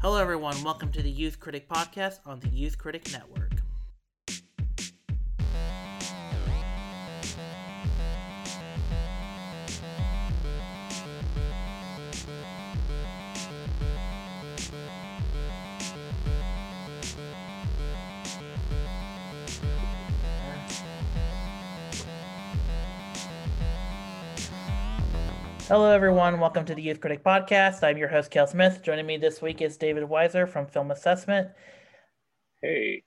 Hello, everyone. Welcome to the Youth Critic Podcast on the Youth Critic Network. Hello, everyone. Welcome to the Youth Critic Podcast. I'm your host, Kel Smith. Joining me this week is David Weiser from Film Assessment. Hey,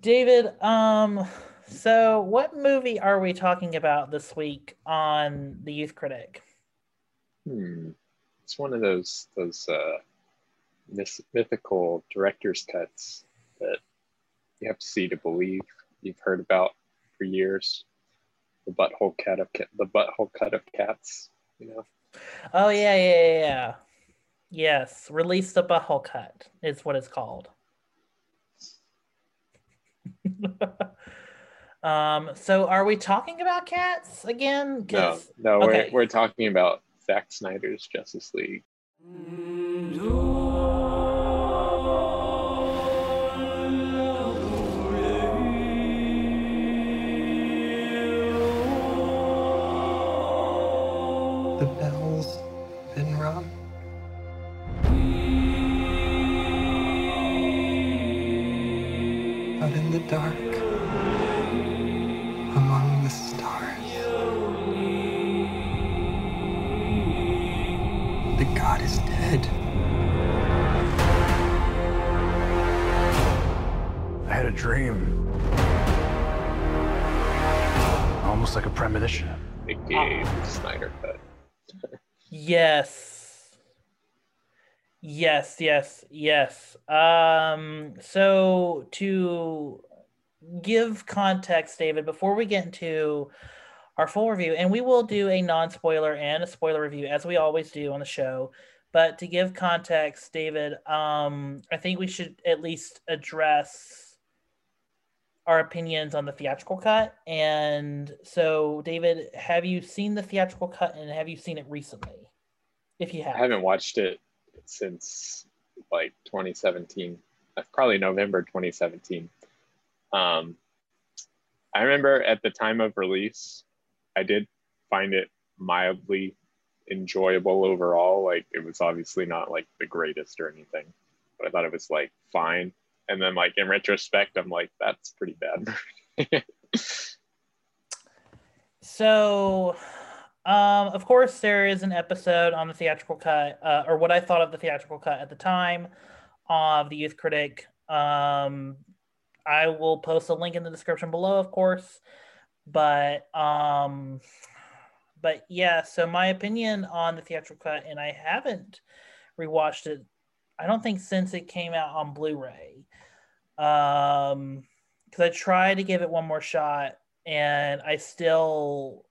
David, um, so what movie are we talking about this week on the Youth Critic? hmm. it's one of those those uh, myth- mythical director's cuts that you have to see to believe. You've heard about for years. The butthole cut of ca- the butthole cut of cats. You know. Oh yeah, yeah, yeah, yeah. Yes, release the butthole cut is what it's called. um, so are we talking about cats again? No, 'Cause- no, okay. we're we're talking about Zack Snyder's Justice League. The Yes. Yes, yes, yes. Um, so to give context, David, before we get into our full review, and we will do a non-spoiler and a spoiler review as we always do on the show. But to give context, David, um, I think we should at least address our opinions on the theatrical cut. And so, David, have you seen the theatrical cut and have you seen it recently? If you have, I haven't watched it since like 2017, uh, probably November 2017. Um, I remember at the time of release, I did find it mildly enjoyable overall. Like it was obviously not like the greatest or anything, but I thought it was like fine. And then like in retrospect, I'm like, that's pretty bad. So, um, of course, there is an episode on the theatrical cut, uh, or what I thought of the theatrical cut at the time of the Youth Critic. Um, I will post a link in the description below, of course. But, um, but yeah. So my opinion on the theatrical cut, and I haven't rewatched it. I don't think since it came out on Blu-ray. Um, because I tried to give it one more shot and I still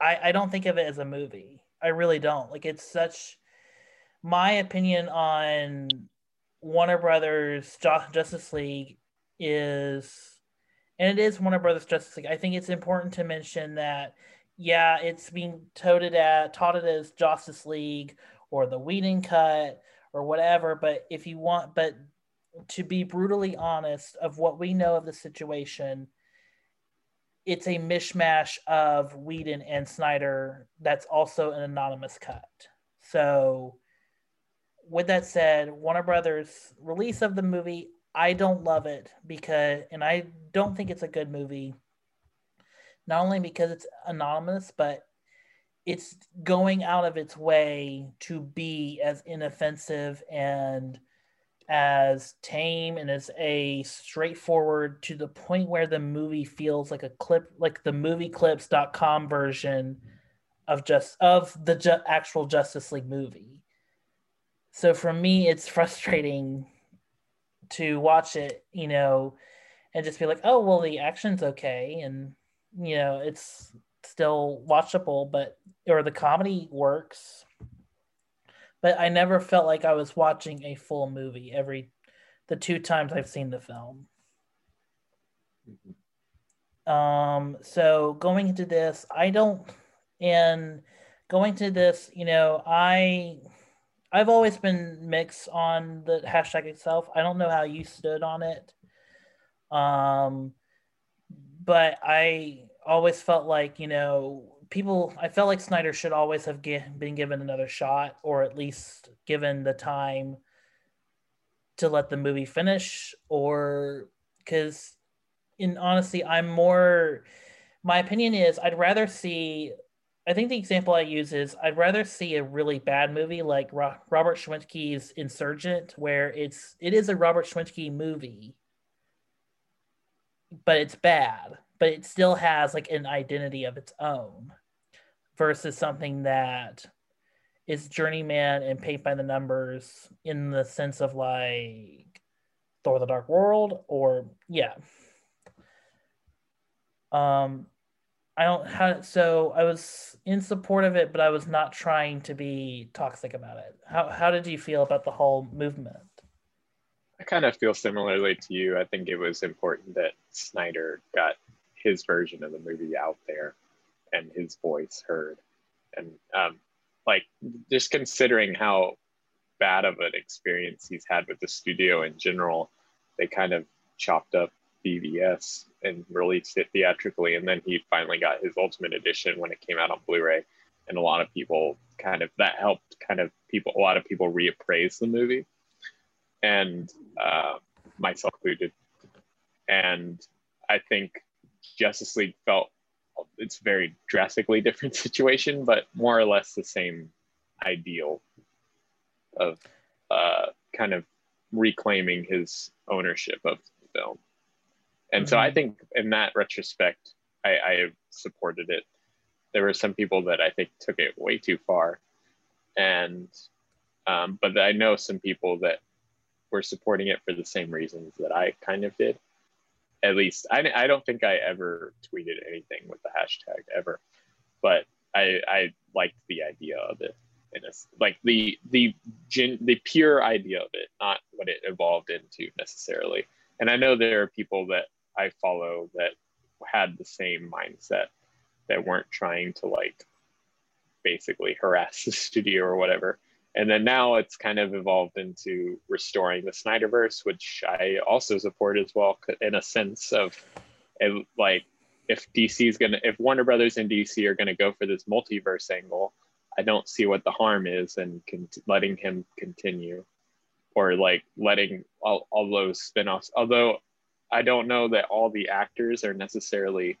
I I don't think of it as a movie. I really don't. Like it's such my opinion on Warner Brothers Justice League is and it is Warner Brothers Justice League. I think it's important to mention that yeah, it's being touted at touted as Justice League or the Whedon cut or whatever, but if you want but to be brutally honest of what we know of the situation, it's a mishmash of Whedon and Snyder that's also an anonymous cut. So, with that said, Warner Brothers release of the movie, I don't love it because, and I don't think it's a good movie. Not only because it's anonymous, but it's going out of its way to be as inoffensive and as tame and as a straightforward to the point where the movie feels like a clip like the movieclips.com version of just of the ju- actual justice league movie. So for me it's frustrating to watch it you know and just be like oh well the action's okay and you know it's still watchable but or the comedy works but I never felt like I was watching a full movie every the two times I've seen the film. Um, so going into this, I don't, and going to this, you know, I, I've always been mixed on the hashtag itself. I don't know how you stood on it. Um, but I always felt like, you know, people, I felt like Snyder should always have get, been given another shot or at least given the time to let the movie finish or because in honesty, I'm more, my opinion is I'd rather see I think the example I use is I'd rather see a really bad movie like Ro- Robert Schwentke's Insurgent, where it's it is a Robert Schwentke movie, but it's bad, but it still has like an identity of its own, versus something that is journeyman and paint by the numbers in the sense of like Thor: The Dark World, or yeah. Um, I don't have so I was in support of it, but I was not trying to be toxic about it. How how did you feel about the whole movement? I kind of feel similarly to you. I think it was important that Snyder got his version of the movie out there and his voice heard. And um, like just considering how bad of an experience he's had with the studio in general, they kind of chopped up BVS and released it theatrically. And then he finally got his Ultimate Edition when it came out on Blu-ray. And a lot of people kind of that helped kind of people a lot of people reappraise the movie, and uh, myself included. And I think Justice League felt it's very drastically different situation, but more or less the same ideal of uh, kind of reclaiming his ownership of the film. And mm-hmm. so I mm-hmm. think in that retrospect, I, I supported it. There were some people that I think took it way too far, and um, but I know some people that were supporting it for the same reasons that I kind of did. At least I, I don't think I ever tweeted anything with the hashtag ever, but I I liked the idea of it in a, like the the gen, the pure idea of it, not what it evolved into necessarily. And I know there are people that I follow that had the same mindset that weren't trying to like basically harass the studio or whatever. And then now it's kind of evolved into restoring the Snyderverse, which I also support as well, in a sense of like if DC is gonna, if Warner Brothers and DC are gonna go for this multiverse angle, I don't see what the harm is in con- letting him continue, or like letting all, all those spinoffs. Although I don't know that all the actors are necessarily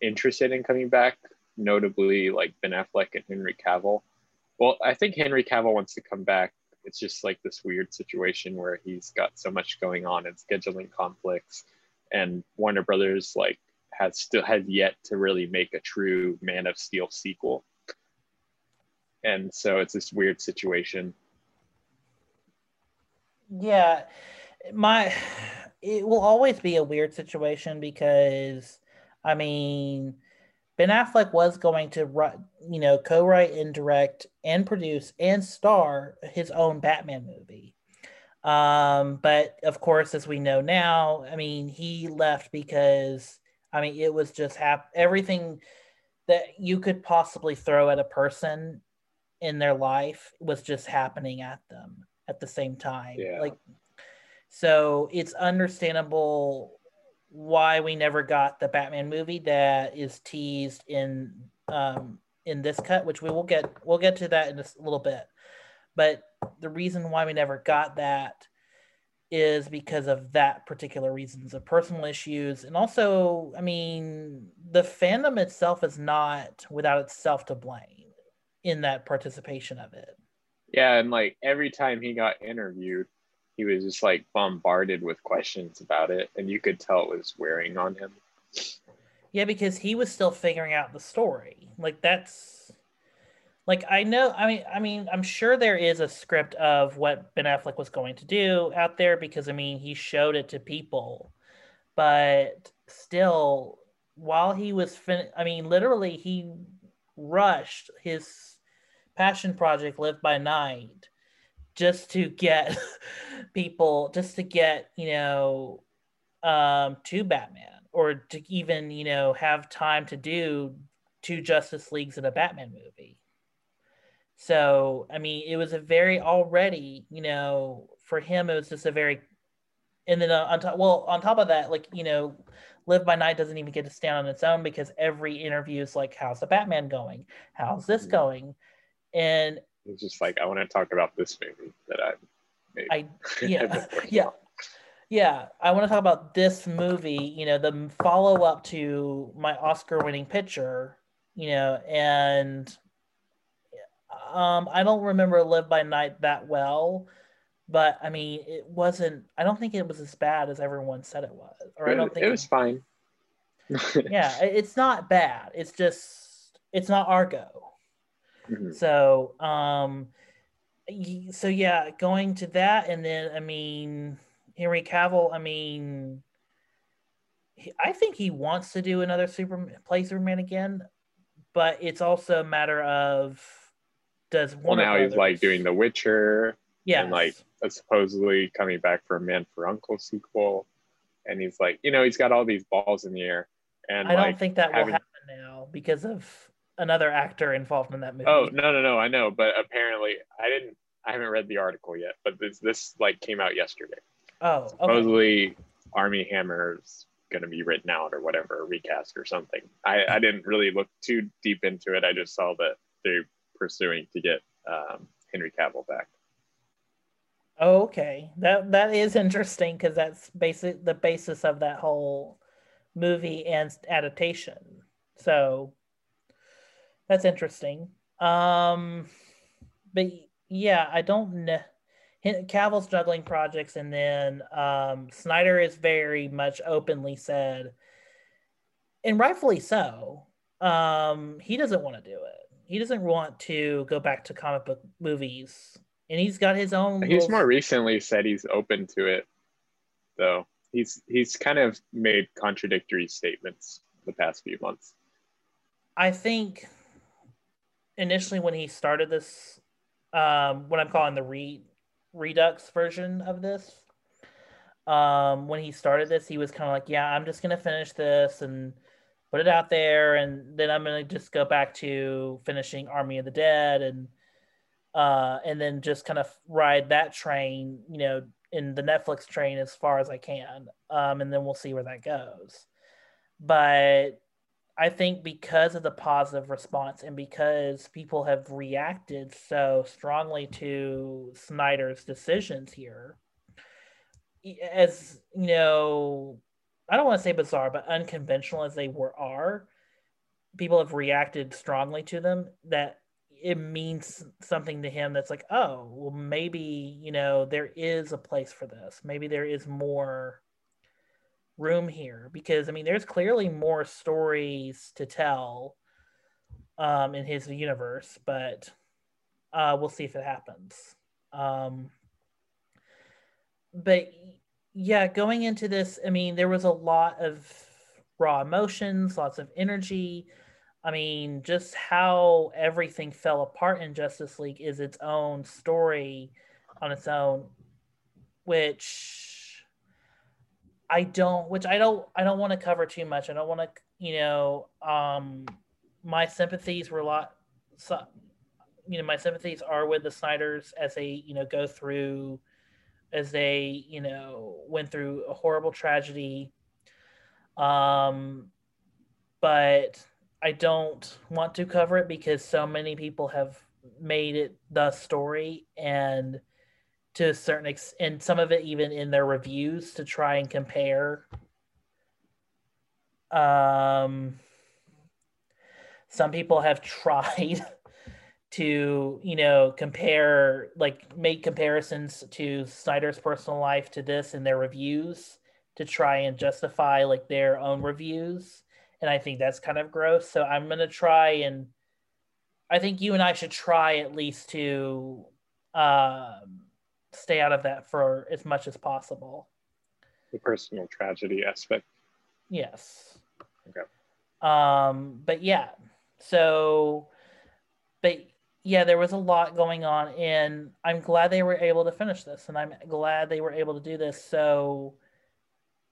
interested in coming back, notably like Ben Affleck and Henry Cavill. Well, I think Henry Cavill wants to come back. It's just like this weird situation where he's got so much going on and scheduling conflicts, and Warner Brothers like has still has yet to really make a true Man of Steel sequel. And so it's this weird situation. Yeah, my it will always be a weird situation because I mean Ben Affleck was going to write, you know, co-write and direct and produce and star his own Batman movie. Um, but of course, as we know now, I mean, he left because I mean, it was just hap- everything that you could possibly throw at a person in their life was just happening at them at the same time. Yeah. Like so it's understandable why we never got the Batman movie that is teased in um, in this cut, which we will get we'll get to that in a little bit. But the reason why we never got that is because of that particular reasons of personal issues and also i mean the fandom itself is not without itself to blame in that participation of it yeah and like every time he got interviewed he was just like bombarded with questions about it and you could tell it was wearing on him. Yeah because he was still figuring out the story. Like that's like i know i mean i mean i'm sure there is a script of what ben affleck was going to do out there because i mean he showed it to people. But still while he was fin i mean literally he rushed his passion project live by night just to get people just to get you know um to batman or to even you know have time to do two justice leagues in a batman movie So, I mean, it was a very already, you know, for him, it was just a very, and then uh, on top, well, on top of that, like, you know, Live by Night doesn't even get to stand on its own because every interview is like, how's the Batman going? How's this Mhm. going? And It's just like I want to talk about this movie that I made. I, yeah, yeah, yeah. I want to talk about this movie. You know, the follow up to my Oscar-winning picture. You know, and um, I don't remember Live by Night that well, but I mean, it wasn't. I don't think it was as bad as everyone said it was, or I don't think it was fine. yeah, it's not bad. It's just it's not Argo. Mhm. So, um, so yeah, going to that, and then I mean, Henry Cavill. I mean, he, I think he wants to do another Superman, play Superman again, but it's also a matter of does Well, now he's like doing The Witcher, yeah, and like supposedly coming back for a Man from U.N.C.L.E. sequel, and he's like, you know, he's got all these balls in the air, and I like, don't think that will having- happen now because of another actor involved in that movie. oh no, no, no, I know, but apparently I didn't, I haven't read the article yet, but this this like came out yesterday. oh, okay. Supposedly, Armie Hammer's going to be written out or whatever, recast or something. I, I didn't really look too deep into it. I just saw that they're pursuing to get um, Henry Cavill back. Oh, okay. That that is interesting because that's basic the basis of that whole movie and adaptation. So that's interesting. Um, but yeah, I don't know. Cavill's juggling projects, and then um, Snyder is very much openly said, and rightfully so. Um, he doesn't want to do it. He doesn't want to go back to comic book movies, and he's got his own. He's little- more recently said he's open to it, though. He's he's kind of made contradictory statements the past few months. I think initially when he started this, um, what I'm calling the re Redux version of this, um, when he started this, he was kind of like, "Yeah, I'm just gonna finish this and put it out there, and then I'm gonna just go back to finishing Army of the Dead and uh, and then just kind of ride that train, you know, in the Netflix train as far as I can, um, and then we'll see where that goes." But I think because of the positive response and because people have reacted so strongly to Snyder's decisions here, as you know, I don't want to say bizarre, but unconventional as they were are, people have reacted strongly to them that it means something to him that's like, oh, well, maybe, you know, there is a place for this. Maybe there is more room here because I mean there's clearly more stories to tell um in his universe, but uh we'll see if it happens. Um but yeah, going into this, I mean there was a lot of raw emotions, lots of energy. I mean, just how everything fell apart in Justice League is its own story on its own, which I don't, which I don't, I don't want to cover too much. I don't want to, you know, um, my sympathies were a lot, so, you know, my sympathies are with the Snyders as they, you know, go through, as they, you know, went through a horrible tragedy. Um, but I don't want to cover it because so many people have made it the story and to a certain extent, and some of it even in their reviews to try and compare. Um, some people have tried to, you know, compare, like, make comparisons to Snyder's personal life to this in their reviews to try and justify, like, their own reviews. And I think that's kind of gross. So I'm going to try and I think you and I should try at least to um, stay out of that for as much as possible. The personal tragedy aspect. Yes. Okay. Um, but yeah, so, but yeah, there was a lot going on, and I'm glad they were able to finish this, and I'm glad they were able to do this. So,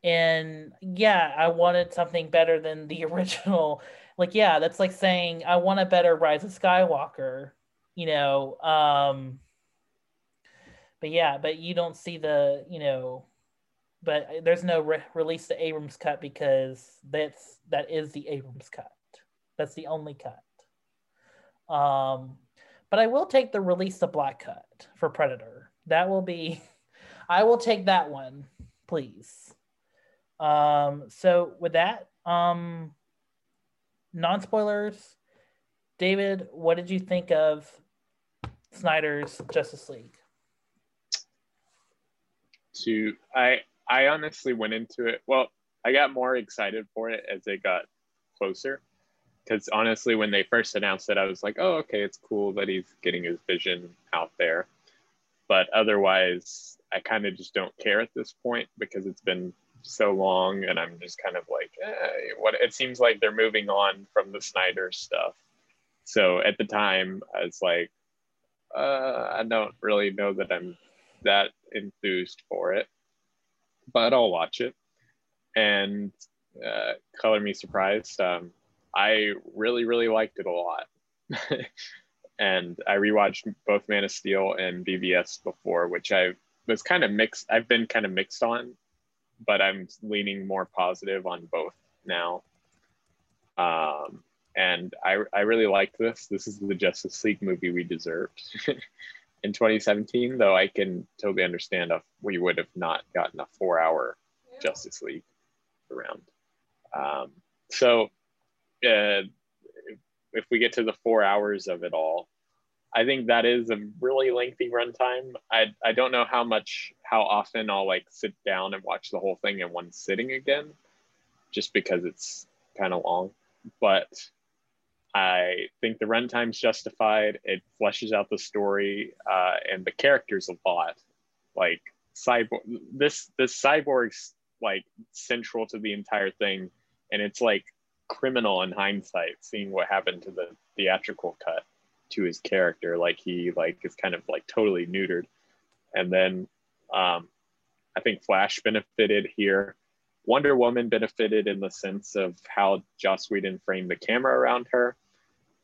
and yeah, I wanted something better than the original. Like, yeah, that's like saying I want a better Rise of Skywalker, you know, um, but yeah, but you don't see the, you know, but there's no re- release the Abrams cut because that's that is the Abrams cut. That's the only cut. Um, but I will take the release the black cut for Predator. That will be, I will take that one, please. Um, so with that, um, non spoilers, David, what did you think of Snyder's Justice League? To I I honestly went into it. Well, I got more excited for it as it got closer. Because honestly, when they first announced it, I was like, oh, okay, it's cool that he's getting his vision out there. But otherwise, I kind of just don't care at this point because it's been so long and I'm just kind of like, eh, what it seems like they're moving on from the Snyder stuff. So at the time, I was like, uh, I don't really know that I'm that enthused for it but I'll watch it. And uh, color me surprised. Um, I really, really liked it a lot. and I rewatched both Man of Steel and BVS before, which I was kind of mixed. I've been kind of mixed on, but I'm leaning more positive on both now. Um, and I, I really liked this. This is the Justice League movie we deserved. in 2017, though I can totally understand if we would have not gotten a four hour Justice League around. Um, so uh, if we get to the four hours of it all, I think that is a really lengthy runtime. I, I don't know how much, how often I'll like sit down and watch the whole thing in one sitting again, just because it's kind of long. But I think the runtime's justified. It fleshes out the story uh, and the characters a lot. Like cyborg, this this cyborg's like central to the entire thing, and it's like criminal in hindsight, seeing what happened to the theatrical cut to his character. Like he like is kind of like totally neutered, and then um, I think Flash benefited here. Wonder Woman benefited in the sense of how Joss Whedon framed the camera around her.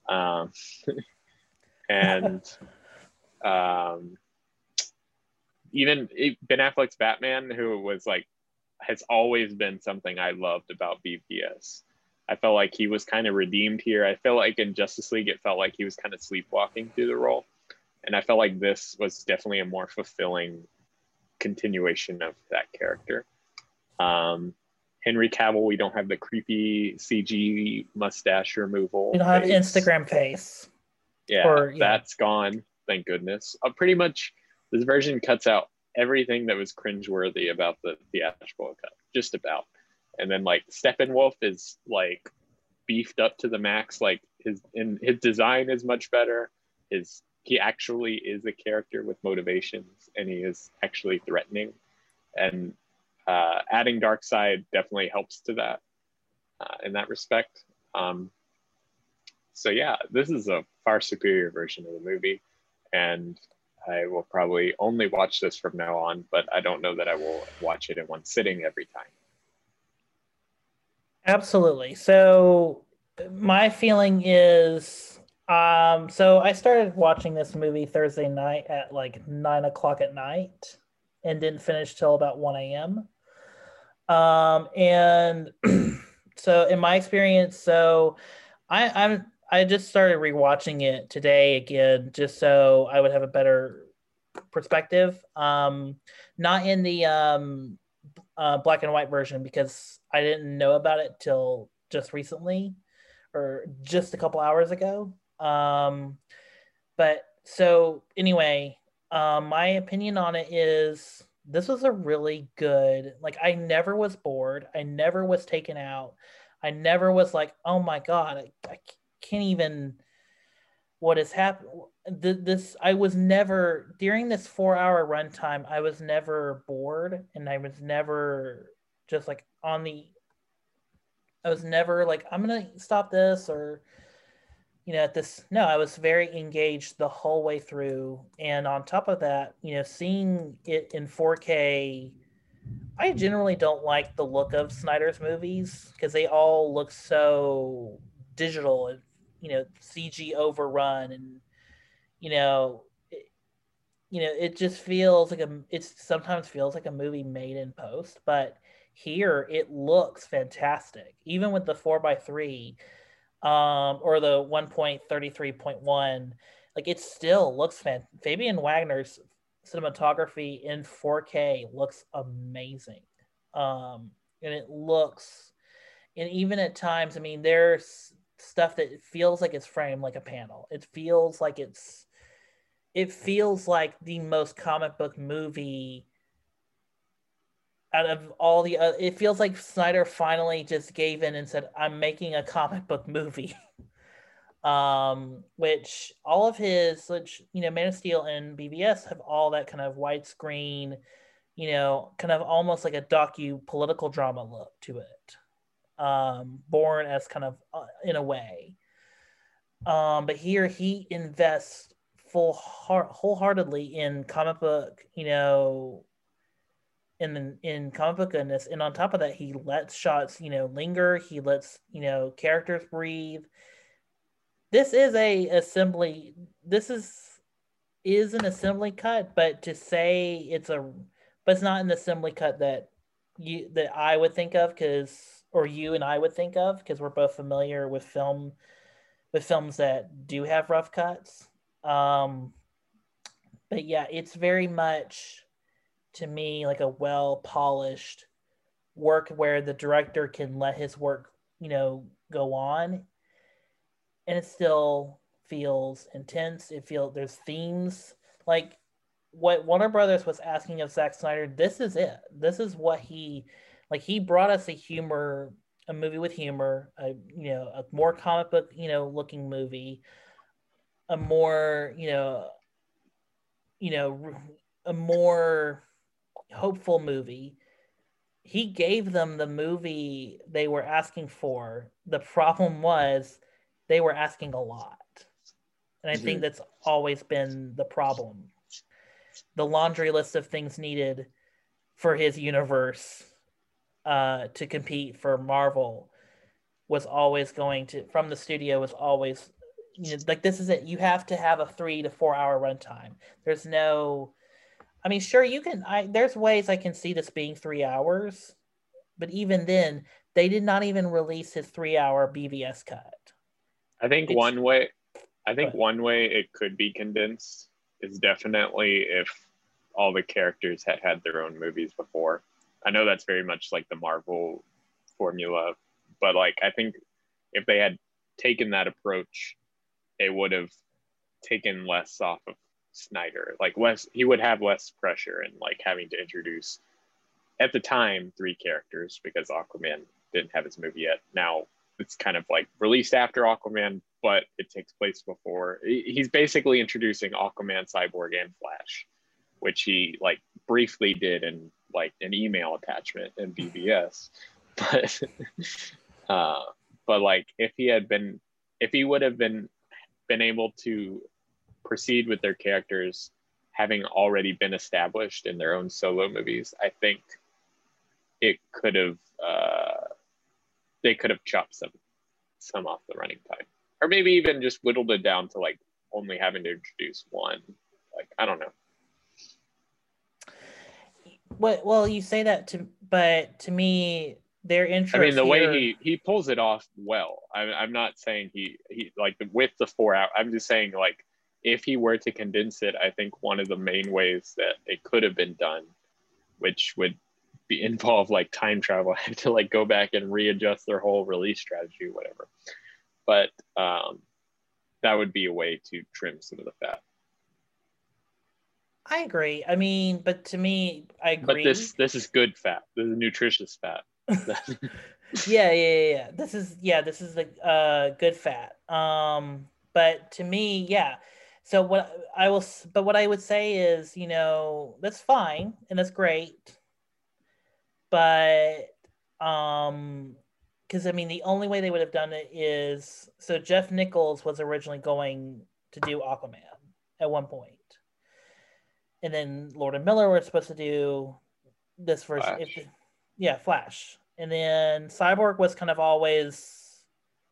Um, and um, even Ben Affleck's Batman, who was like, has always been something I loved about BVS. I felt like he was kind of redeemed here. I felt like in Justice League, it felt like he was kind of sleepwalking through the role. And I felt like this was definitely a more fulfilling continuation of that character. Um, Henry Cavill, we don't have the creepy CG mustache removal. We don't have Instagram face. Yeah, or, that's gone. Thank goodness. Uh, pretty much, this version cuts out everything that was cringeworthy about the theatrical cut, just about. And then like Steppenwolf is like beefed up to the max. Like his and his design is much better. His he actually is a character with motivations, and he is actually threatening. And uh, adding Darkseid definitely helps to that uh, in that respect. Um, so yeah, this is a far superior version of the movie, and I will probably only watch this from now on. But I don't know that I will watch it in one sitting every time. Absolutely. So my feeling is um so i started watching this movie thursday night at like nine o'clock at night and didn't finish till about 1 a.m um, and so in my experience, so I, I'm I just started rewatching it today again, just so I would have a better perspective. Um, not in the um, uh, black and white version because I didn't know about it till just recently, or just a couple hours ago. Um, but so anyway, um, my opinion on it is this was a really good like i never was bored i never was taken out i never was like oh my god i, I can't even what has happened this i was never during this four hour runtime i was never bored and i was never just like on the i was never like i'm gonna stop this or you know, at this, no, I was very engaged the whole way through. And on top of that, you know, seeing it in 4K, I generally don't like the look of Snyder's movies because they all look so digital and, you know, CG overrun and, you know, it, you know, it just feels like a. It sometimes feels like a movie made in post, but here it looks fantastic, even with the four by three, um, or the one point thirty three point one. Like it still looks fan. Fabian Wagner's cinematography in 4K looks amazing. Um, and it looks, and even at times, I mean, there's stuff that feels like it's framed like a panel. It feels like it's, it feels like the most comic book movie out of all the uh, it feels like Snyder finally just gave in and said I'm making a comic book movie. um which all of his which you know Man of Steel and BVS have all that kind of widescreen you know, kind of almost like a docu political drama look to it. Um, born as kind of uh, in a way. Um, but here he invests full heart wholeheartedly in comic book, you know, in in comic book goodness, and on top of that, he lets shots, you know, linger. He lets you know characters breathe. This is a assembly. This is is an assembly cut, but to say it's a but it's not an assembly cut that you that I would think of because or you and I would think of because we're both familiar with film with films that do have rough cuts. Um, but yeah, it's very much to me like a well polished work where the director can let his work, you know, go on and it still feels intense. It feels there's themes like what Warner Brothers was asking of Zack Snyder, this is it. This is what he like. He brought us a humor, a movie with humor, a you know, a more comic book, you know, looking movie, a more you know, you know, a more hopeful movie. He gave them the movie they were asking for. The problem was they were asking a lot. And I think mm-hmm. that's always been the problem the laundry list of things needed for his universe uh, to compete for Marvel was always going to from the studio was always you know like this is it you have to have a three to four hour runtime there's no i mean sure you can i there's ways i can see this being three hours but even then they did not even release his three hour bvs cut i think it's, one way i think one way it could be condensed is definitely if all the characters had had their own movies before. I know that's very much like the Marvel formula, but like I think if they had taken that approach, it would have taken less off of Snyder. Like less, he would have less pressure and like having to introduce at the time three characters because Aquaman didn't have his movie yet. Now it's kind of like released after Aquaman, but it takes place before. He's basically introducing Aquaman, Cyborg, and Flash, which he like briefly did in like an email attachment in BVS. But uh, but like if he had been, if he would have been been able to proceed with their characters having already been established in their own solo movies, I think it could have. Uh, they could have chopped some some off the running time. Or maybe even just whittled it down to like only having to introduce one. Like i don't know. What well you say that to but to me their interest i mean the here... way he he pulls it off well. I'm, I'm not saying he he like with the four out i'm just saying like if he were to condense it i think one of the main ways that it could have been done which would be involve like time travel have to like go back and readjust their whole release strategy whatever. But um, that would be a way to trim some of the fat. I agree. I mean but to me i agree. but this this is good fat. This is nutritious fat. Yeah, yeah yeah yeah. This is yeah this is the uh good fat. Um but to me yeah so what i will but what i would say is you know that's fine and that's great but um because I mean the only way they would have done it is so Jeff Nichols was originally going to do Aquaman at one. And then Lord and Miller were supposed to do this version. If, yeah, Flash. And then Cyborg was kind of always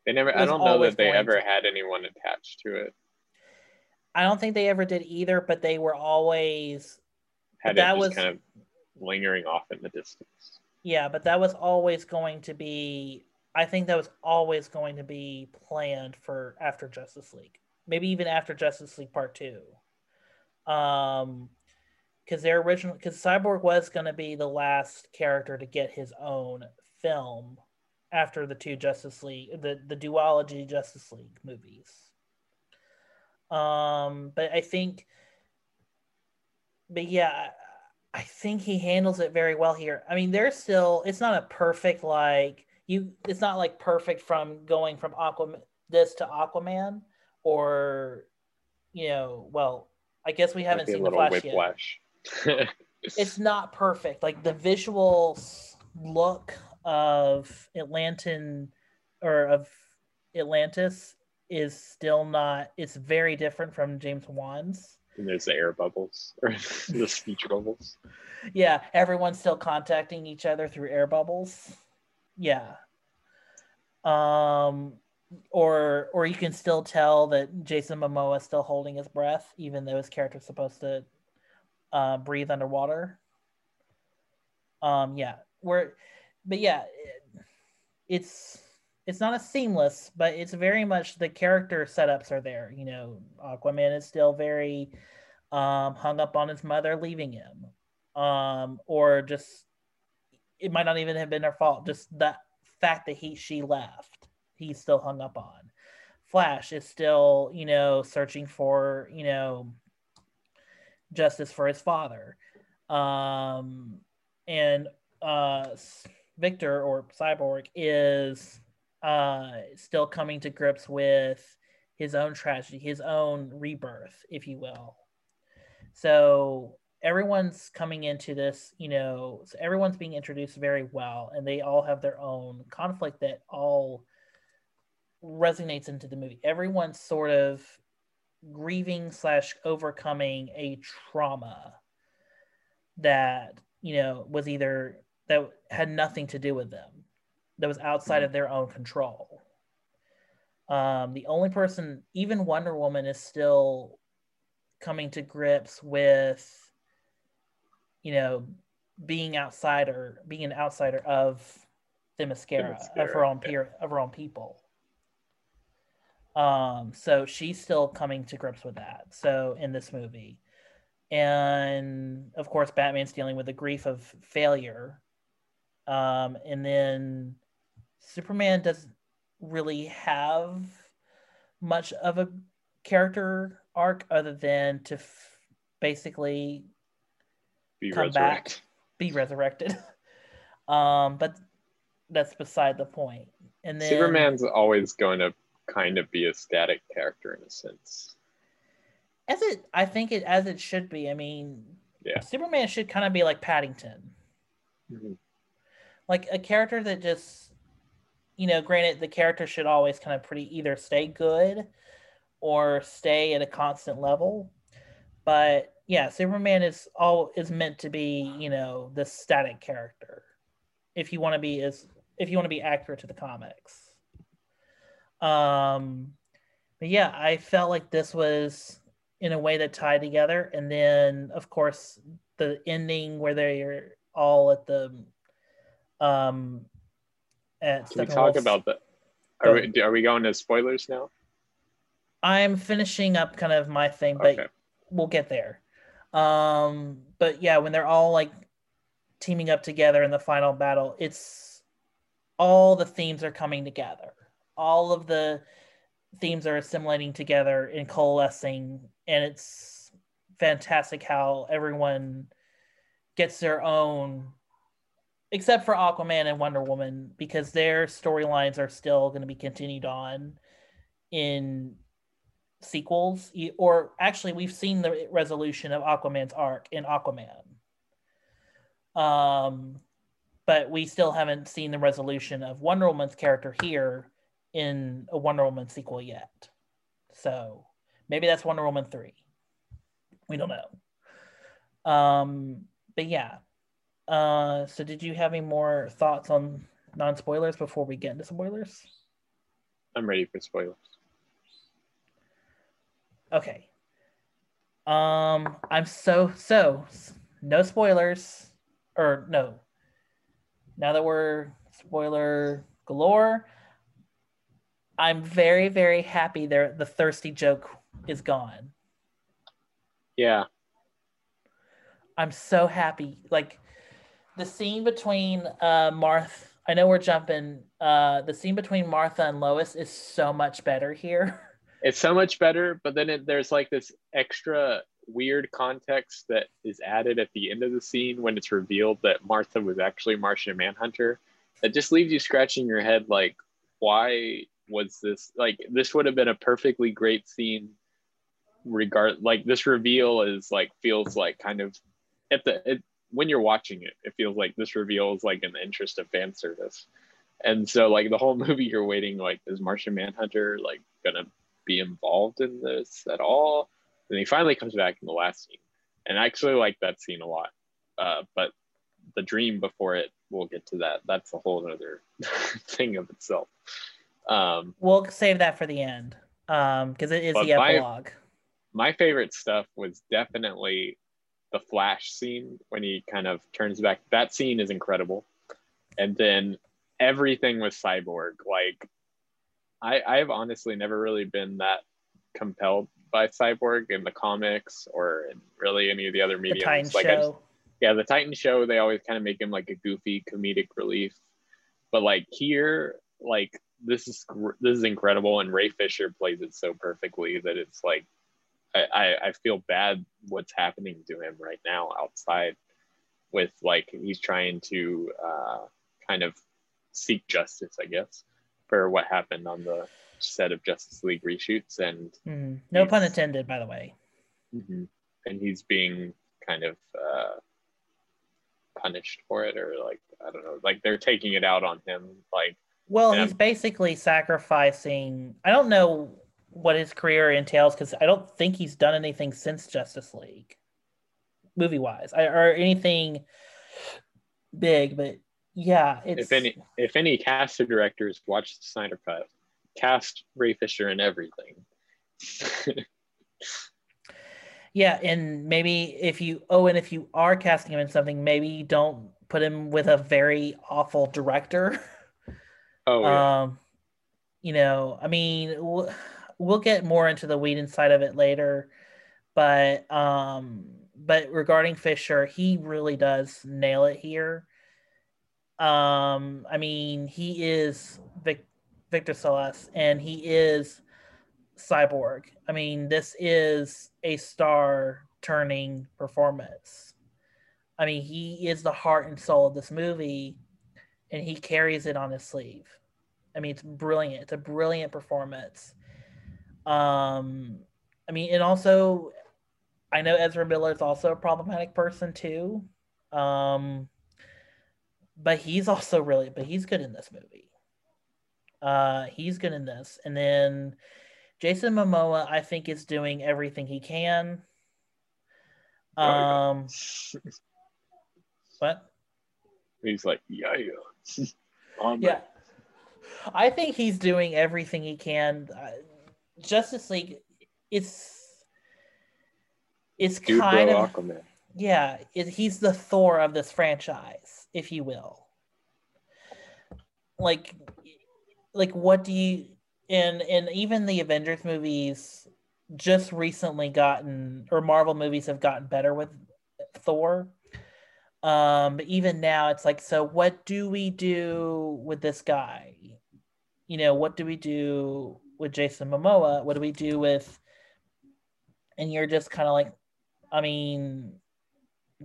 they never I don't know that they ever to, had anyone attached to it. I don't think they ever did either, but they were always Had that was- kind of lingering off in the distance. yeah, but that was always going to be I think that was always going to be planned for after Justice League. Maybe even after Justice League Part 2. Um cuz their original cuz Cyborg was going to be the last character to get his own film after the two Justice League the the duology Justice League movies. Um but I think but yeah, I think he handles it very well here. I mean, there's still it's not a perfect like you it's not like perfect from going from Aquaman this to Aquaman or you know, well, I guess we haven't Might be a seen the Flash yet. whiplash. It's not perfect. Like the visual look of Atlantan or of Atlantis is still not it's very different from James Wan's. and there's the air bubbles or the speech bubbles. Yeah, everyone's still contacting each other through air bubbles. Yeah. Um or or you can still tell that Jason Momoa is still holding his breath even though his character's supposed to uh, breathe underwater. Um yeah, we're but yeah, it- it's it's not a seamless, but it's very much the character setups are there. You know, Aquaman is still very um, hung up on his mother leaving him um, or just it might not even have been her fault. Just that fact that he she left, he's still hung up on. Flash is still, you know, searching for, you know, justice for his father. Um, and uh, Victor or Cyborg is uh, still coming to grips with his own tragedy, his own rebirth, if you will. So everyone's coming into this, you know, so everyone's being introduced very well, and they all have their own conflict that all resonates into the movie. Everyone's sort of grieving slash overcoming a trauma that you know was either that had nothing to do with them that was outside of their own control. Um the only person even wonder woman is still coming to grips with you know being outsider being an outsider of Themyscira, of her own yeah. peer of her own people. Um so she's still coming to grips with that so in this movie. And of course batman's dealing with the grief of failure. Um and then superman doesn't really have much of a character arc other than to f- basically Be Come resurrected. back. be resurrected um but that's beside the point. and then Superman's always going to kind of be a static character in a sense. as it i think it as it should be i mean Yeah. superman should kind of be like paddington Mhm. like a character that just you know granted the character should always kind of pretty either stay good or stay at a constant level. But yeah superman is all is meant to be you know the static character if you want to be as if you want to be accurate to the comics. Um but yeah i felt like this was in a way that tied together. And then of course the ending where they're all at the um at Can we talk about the? Are we, are we going to spoilers now? i'm finishing up kind of my thing but Okay. we'll get there um but yeah when they're all like teaming up together in the final battle it's all the themes are coming together all of the themes are assimilating together and coalescing and it's fantastic how everyone gets their own except for aquaman and wonder woman because their storylines are still going to be continued on in sequels. Or actually we've seen the resolution of aquaman's arc in aquaman. Um but we still haven't seen the resolution of wonder woman's character here in a wonder woman sequel yet. So maybe that's wonder woman 3 we don't know. Um but yeah uh so did you have any more thoughts on non-spoilers before we get into spoilers I'm ready for spoilers. Okay. Um, I'm so so no spoilers, or no. Now that we're spoiler galore, I'm very very happy there. The thirsty joke is gone. Yeah. I'm so happy. Like the scene between uh Martha. I know we're jumping. Uh, the scene between Martha and Lois is so much better here. It's so much better, but then it, there's like this extra weird context that is added at the end of the scene when it's revealed that Martha was actually Martian Manhunter. That just leaves you scratching your head like, why was this like this would have been a perfectly great scene regard like this reveal is like feels like kind of at the it, when you're watching it it feels like this reveal is like in the interest of fan service. And so like the whole movie you're waiting like is martian manhunter like gonna be involved in this at all? And he finally comes back in the last scene. And i actually like that scene a lot. Uh, but the dream before it we'll get to that. That's a whole other thing of itself. Um We'll save that for the end, um, because it is the my- epilogue. my favorite stuff was definitely the flash scene when he kind of turns back. That scene is incredible. And then everything with cyborg like i i've honestly never really been that compelled by cyborg in the comics or in really any of the other The Titan like I just- yeah the titan show they always kind of make him like a goofy comedic relief. But like here like this is this is incredible and ray fisher plays it so perfectly that it's like I, I feel bad what's happening to him right now outside with like he's trying to uh, kind of seek justice i guess for what happened on the set of justice league reshoots and Mhm. No pun intended, by the way. and he's being kind of uh, punished for it or like i don't know like they're taking it out on him like Well, he's basically sacrificing. I don't know what his career entails because I don't think he's done anything since Justice League, movie wise, or anything big. But yeah, it's if any if any casting directors watch the snyder cut cast ray fisher in everything yeah, and maybe if you oh, and if you are casting him in something, maybe you don't put him with a very awful director. oh yeah. Um, you know, I mean, we'll, we'll get more into the weed inside of it later, but um, but regarding Fisher, he really does nail it here. Um, I mean, he is Vic, Victor Celeste, and he is Cyborg. I mean, this is a star turning performance. I mean, he is the heart and soul of this movie, and he carries it on his sleeve. I mean, it's brilliant. It's a brilliant performance. Um, I mean, and also, I know Ezra Miller is also a problematic person too. Um, but he's also really, but he's good in this movie. Uh, he's good in this, and then Jason Momoa, I think, is doing everything he can. Oh. Um, what? he's like yeah yeah Yeah. I think he's doing everything he can. Justice League, it's it's dude kind of aquaman yeah. It, he's the Thor of this franchise, if you will. Like, like what do you and and even the Avengers movies just recently gotten or Marvel movies have gotten better with Thor. Um, but even now, it's like, so what do we do with this guy? You know, what do we do with Jason Momoa? What do we do with? And you're just kind of like, I mean,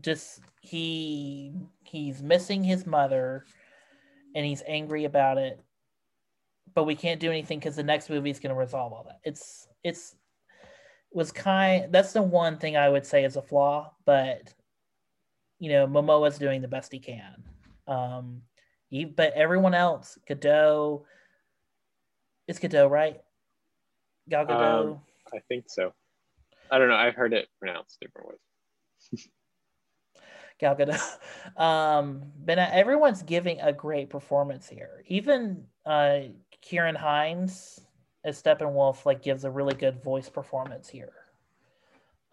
just he he's missing his mother, and he's angry about it. But we can't do anything because the next movie is going to resolve all that. It's it's was kind. That's the one thing I would say is a flaw, but you know, Momoa's doing the best he can. Um, he, but everyone else, Godot, it's Godot, right? Gal Gadot. Um, i think so i don't know i've heard it pronounced different ways Gal Gadot. Um, but everyone's giving a great performance here. Even uh, Ciarán Hinds as Steppenwolf like gives a really good voice performance here.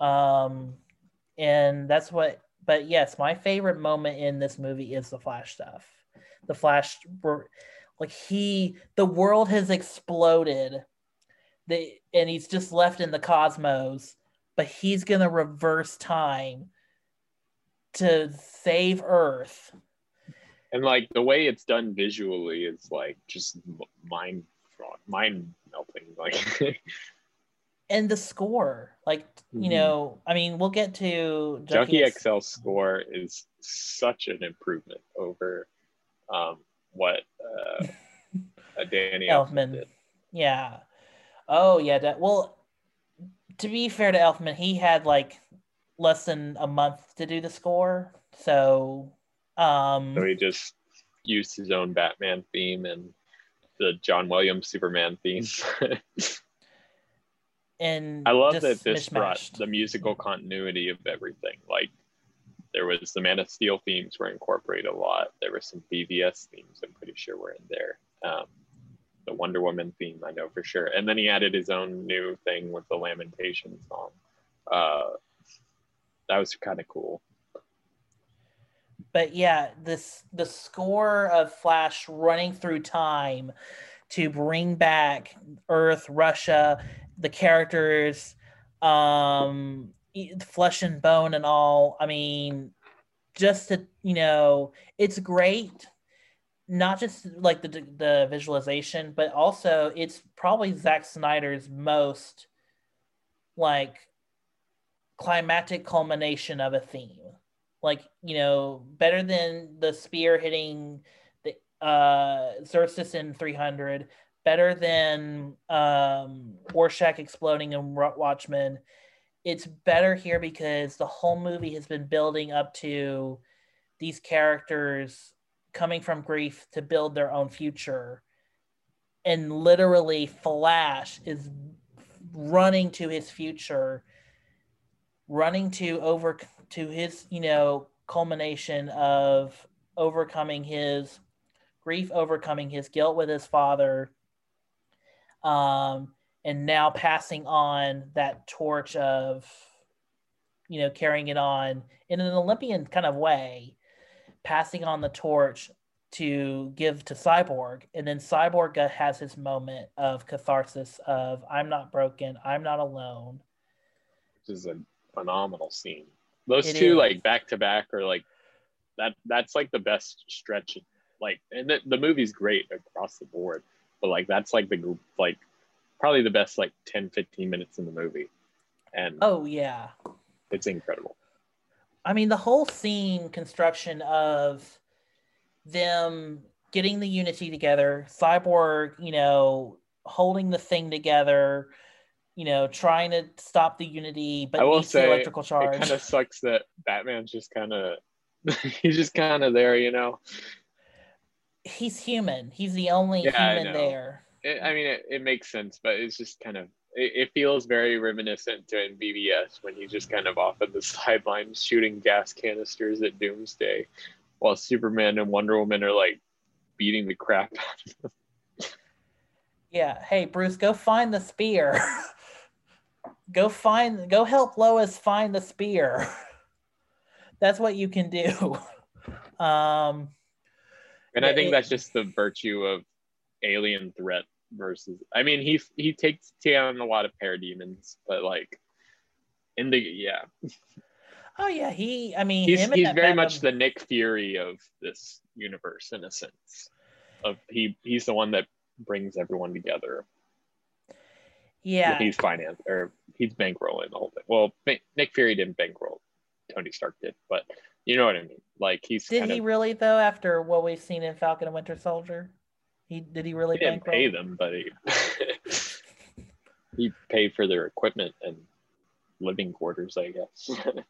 Um, and that's what. But yes, my favorite moment in this movie is the Flash stuff. The Flash, like he, the world has exploded, and he's just left in the cosmos, but he's gonna reverse time to save Earth. and like the way it's done visually is like just mind mind melting like and the score like you Mhm. know i mean we'll get to junkie X- xl score is such an improvement over um what uh, uh danny elfman did yeah oh yeah that, well to be fair to elfman he had like less than a month to do the score so um so he just used his own batman theme and the john williams superman theme and I love that this brought the musical continuity of everything. Like there was the Man of Steel themes were incorporated a lot. There were some BVS themes I'm pretty sure were in there. Um, the Wonder Woman theme I know for sure. And then he added his own new thing with the Lamentation song. Uh, that was kind of cool. but yeah this the score of flash running through time to bring back earth russia the characters um flesh and bone and all i mean just to you know it's great not just like the the visualization but also it's probably Zack Snyder's most like climatic culmination of a theme. Like you know better than the spear hitting the uh Xerxes in 300 better than um Rorschach exploding in Watchmen. It's better here because the whole movie has been building up to these characters coming from grief to build their own future. And literally flash is running to his future running to over to his you know culmination of overcoming his grief overcoming his guilt with his father um and now passing on that torch of you know carrying it on in an olympian kind of way passing on the torch to give to cyborg. And then cyborg has his moment of catharsis of i'm not broken. I'm not alone. Which is a phenomenal scene. Those It two is. like back to back are like that that's like the best stretch like and the, the movie's great across the board but like that's like the group like probably the best like 10 15 minutes in the movie. And oh yeah. it's incredible I mean, the whole scene construction of them getting the unity together, Cyborg, you know, holding the thing together, you know, trying to stop the unity, but I will say electrical it kind of sucks that batman's just kind of he's just kind of there you know He's human. He's the only Yeah, human know. there. it, i mean it, it makes sense but it's just kind of it, it feels very reminiscent to BVS when he's just kind of off at the sidelines shooting gas canisters at Doomsday, while Superman and Wonder Woman are like beating the crap out of him. Yeah. Hey, Bruce, go find the spear. go find, go help Lois find the spear. That's what you can do. Um, And I think it- that's just the virtue of alien threat versus. I mean, he he takes down a lot of parademons, but like in the yeah, oh yeah, he. I mean, he's he's very much the Nick Fury of this universe in a sense. Of he he's the one that brings everyone together. Yeah, he's finance or he's bankrolling the whole thing. Well, Nick Fury didn't bankroll, Tony Stark did, but you know what I mean. Like he's Did he of really though? After what we've seen in Falcon and Winter Soldier, he did he really he didn't pay them, but he he paid for their equipment and living quarters, I guess.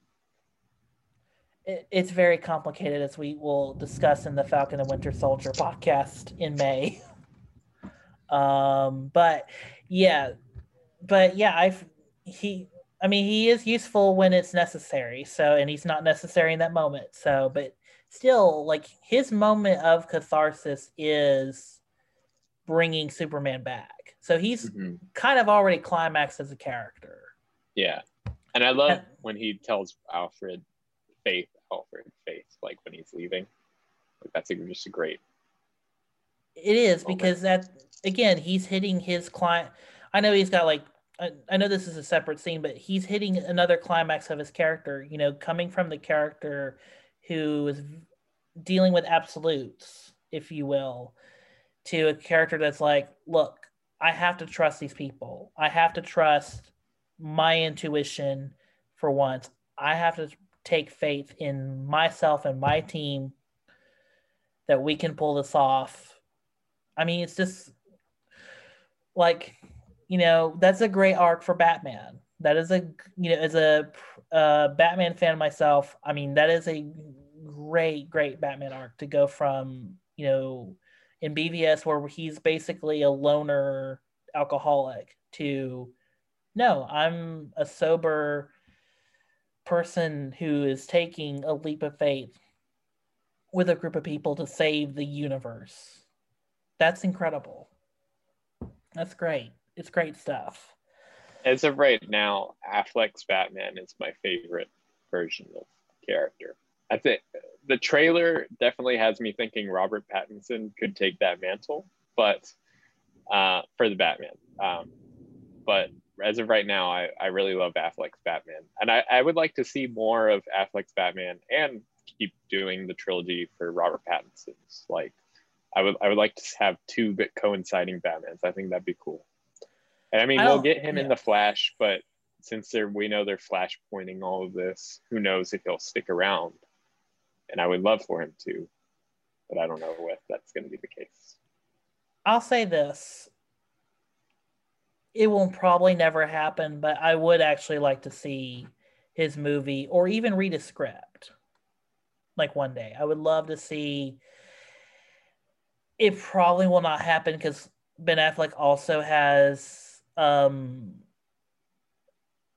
It, it's very complicated, as we will discuss in the Falcon and Winter Soldier podcast in May. Um, but yeah, but yeah, I've he. I mean, he is useful when it's necessary. So, and he's not necessary in that moment. So, but still, like his moment of catharsis is bringing Superman back. So he's Mhm. kind of already climaxed as a character. Yeah, And I love And- when he tells Alfred, Faith, Alfred, Faith, like when he's leaving. Like that's a, just a great. It is moment. because that again, he's hitting his client. I know he's got like I, I know this is a separate scene, but he's hitting another climax of his character. You know, coming from the character who is dealing with absolutes, if you will, to a character that's like, look, I have to trust these people. I have to trust my intuition for once. I have to take faith in myself and my team that we can pull this off. I mean, it's just like, you know, that's a great arc for Batman. That is a, you know, as a uh, Batman fan myself, I mean, that is a great, great Batman arc to go from, you know, in BVS where he's basically a loner alcoholic to, no, I'm a sober person who is taking a leap of faith with a group of people to save the universe. That's incredible. That's great. It's great stuff. As of right now, Affleck's Batman is my favorite version of character. I think the trailer definitely has me thinking Robert Pattinson could take that mantle, but uh, for the Batman. Um, but as of right now, I, I really love Affleck's Batman, and I, I would like to see more of Affleck's Batman and keep doing the trilogy for Robert Pattinson's. Like, I would I would like to have two bit coinciding Batmans. I think that'd be cool. And I mean, I we'll get him in the Flash, but since they're we know they're flash pointing all of this, who knows if he'll stick around? And I would love for him to, but I don't know if that's going to be the case. I'll say this. It will probably never happen, but I would actually like to see his movie or even read a script. Like one day. I would love to see it probably will not happen because Ben Affleck also has um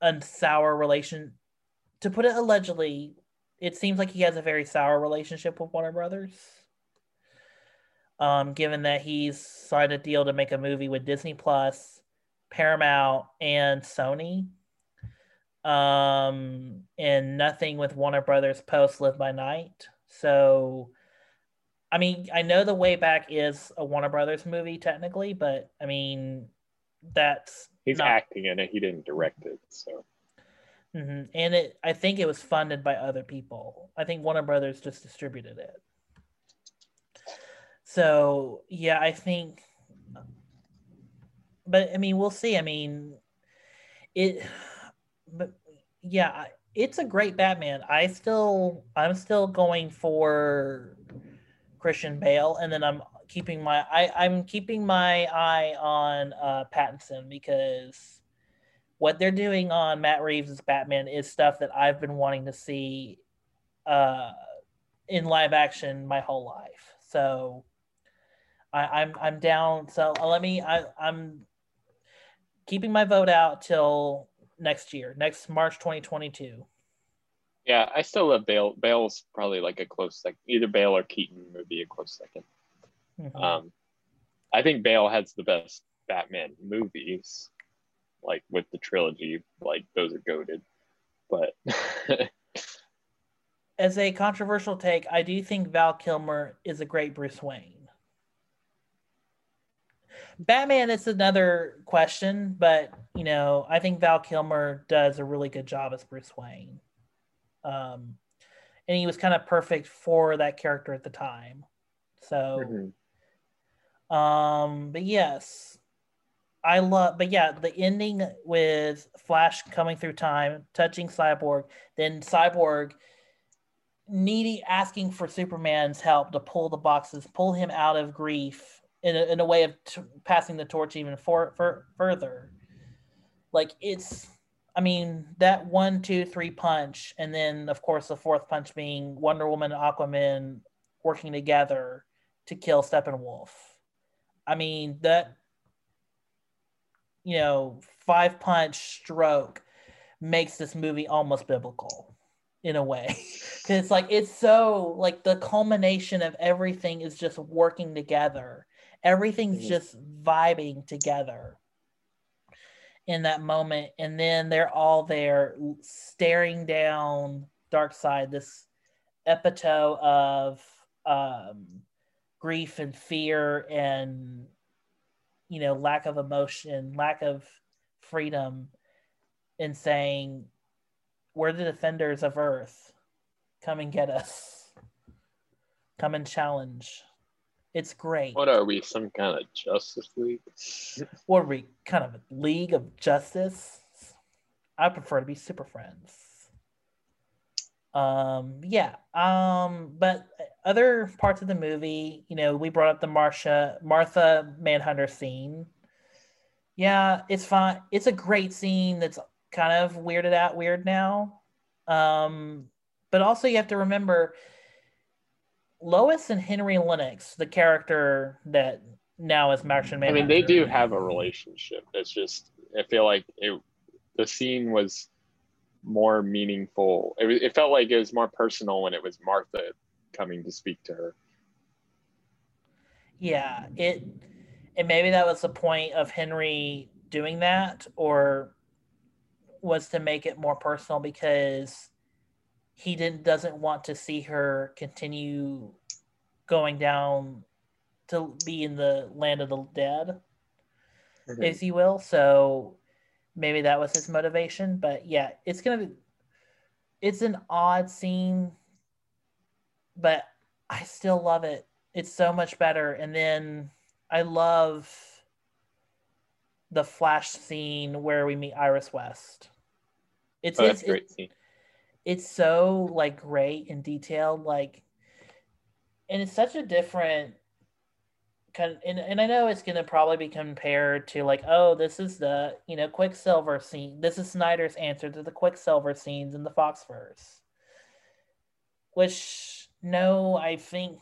a sour relation to put it allegedly, it seems like he has a very sour relationship with Warner Brothers um, given that he's signed a deal to make a movie with Disney Plus, Paramount, and Sony. Um, and nothing with Warner Brothers post Live by Night. So, I mean, I know the way back is a Warner Brothers movie technically, but I mean, that's He's not- acting in it. He didn't direct it, so Mhm. And it, I think it was funded by other people. I think Warner Brothers just distributed it. So yeah, I think. But I mean, we'll see. I mean, it. But yeah, it's a great Batman. I still, I'm still going for Christian Bale, and then I'm keeping my, I, I'm keeping my eye on uh, Pattinson because what they're doing on Matt Reeves' Batman is stuff that I've been wanting to see uh, in live action my whole life. So I, I'm I'm down. So let me. I, I'm keeping my vote out till next year, next March 2022. yeah, I still love Bale. Bale's probably like a close second. Either Bale or Keaton would be a close second. Mhm. Um, I think Bale has the best Batman movies, like with the trilogy. Like those are goaded, but As a controversial take, I do think Val Kilmer is a great Bruce Wayne. Batman is another question, but you know, I think Val Kilmer does a really good job as Bruce Wayne. Um, and he was kind of perfect for that character at the time. So, Mhm. um, but yes, I love, but yeah, the ending with Flash coming through time, touching Cyborg, then Cyborg needy asking for Superman's help to pull the boxes, pull him out of grief in a, in a way of t- passing the torch even for, for further. Like it's, I mean, that one, two, three punch, and then of course the fourth punch being Wonder Woman and Aquaman working together to kill Steppenwolf. I mean that, you know, five punch stroke makes this movie almost biblical in a way. Because it's like it's so like the culmination of everything is just working together. Everything's Mhm. just vibing together in that moment. And then they're all there staring down Darkseid this epitome of um, grief and fear and you know lack of emotion lack of freedom in saying we're the defenders of earth. Come and get us. Come and challenge. It's great. What are we, some kind of Justice League? what are we kind of a league of justice? I prefer to be super friends. Um yeah um but other parts of the movie you know we brought up the marsha martha manhunter scene yeah it's fine it's a great scene that's kind of weirded out weird now um but also you have to remember lois and henry Lennix the character that now is martian I mean, they do have a relationship. It's just, I feel like it, the scene was more meaningful. It, it felt like it was more personal when it was Martha coming to speak to her. yeah it and maybe that was the point of henry doing that or was to make it more personal because he didn't doesn't want to see her continue going down to be in the land of the dead mm-hmm. if you will so maybe that was his motivation but yeah it's gonna be it's an odd scene but i still love it. It's so much better. And then i love the flash scene where we meet iris west. It's Oh, it's, a great scene. it's so like great and detailed like and it's such a different kind and, and i know it's going to probably be compared to like oh this is the you know quicksilver scene. This is snyder's answer to the quicksilver scenes in the foxverse which no i think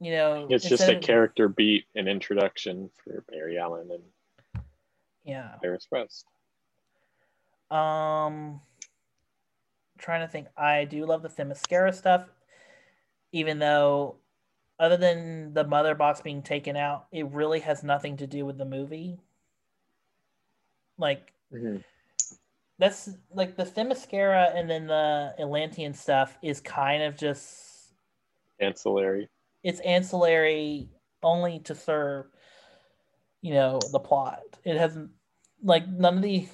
you know It's just a of- character beat and introduction for Barry Allen and yeah Iris West. Um, trying to think. I do love the Themyscira stuff, even though, other than the mother box being taken out, it really has nothing to do with the movie. Like Mhm. That's like the Themyscira and then the Atlantean stuff is kind of just Ancillary. it's ancillary only to serve you know the plot it hasn't like none of the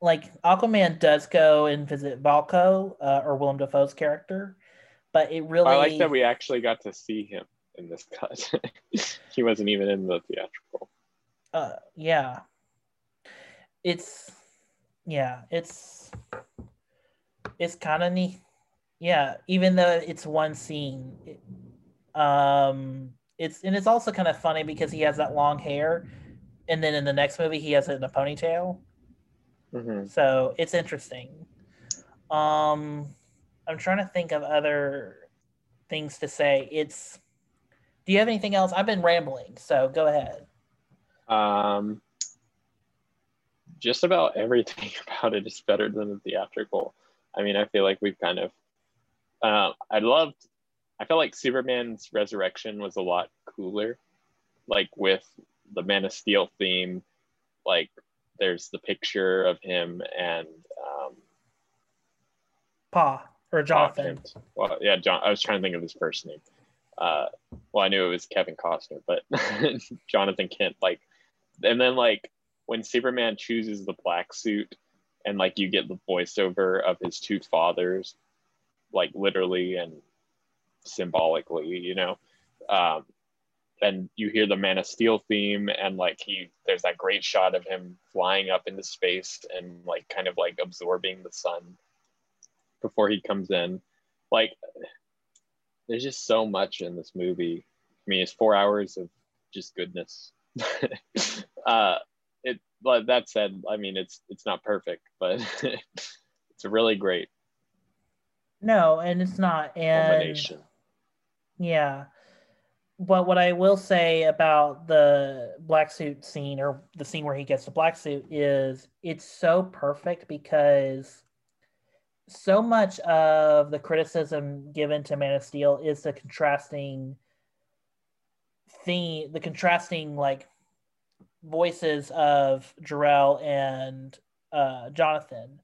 like aquaman does go and visit Vulko uh, or willem dafoe's character but it really I like that we actually got to see him in this cut. he wasn't even in the theatrical. uh yeah it's yeah it's it's kind of neat. Yeah even though it's one scene it- um it's and it's also kind of funny because he has that long hair and then in the next movie he has it in a ponytail. Mhm. so it's interesting. Um i'm trying to think of other things to say. It's do you have anything else? I've been rambling so go ahead. Um, just about everything about it is better than the theatrical. I mean, I feel like we've kind of. Uh, I loved. I felt like Superman's resurrection was a lot cooler, like with the Man of Steel theme. Like, there's the picture of him and um, pa or jonathan Kent. Well, yeah, John. I was trying to think of his first name. Uh, well, I knew it was Kevin Costner, but Jonathan Kent. Like, and then like when Superman chooses the black suit, and like you get the voiceover of his two fathers, like literally and symbolically, you know. Um, and you hear the Man of Steel theme, and like he, there's that great shot of him flying up into space and like kind of like absorbing the sun before he comes in. Like, there's just so much in this movie. I mean, it's four hours of just goodness. uh, but that said, I mean, it's it's not perfect, but it's a really great No, and it's not. And yeah. But what I will say about the black suit scene or the scene where he gets the black suit is it's so perfect because so much of the criticism given to Man of Steel is the contrasting theme, the contrasting like voices of Jor-El and uh, Jonathan,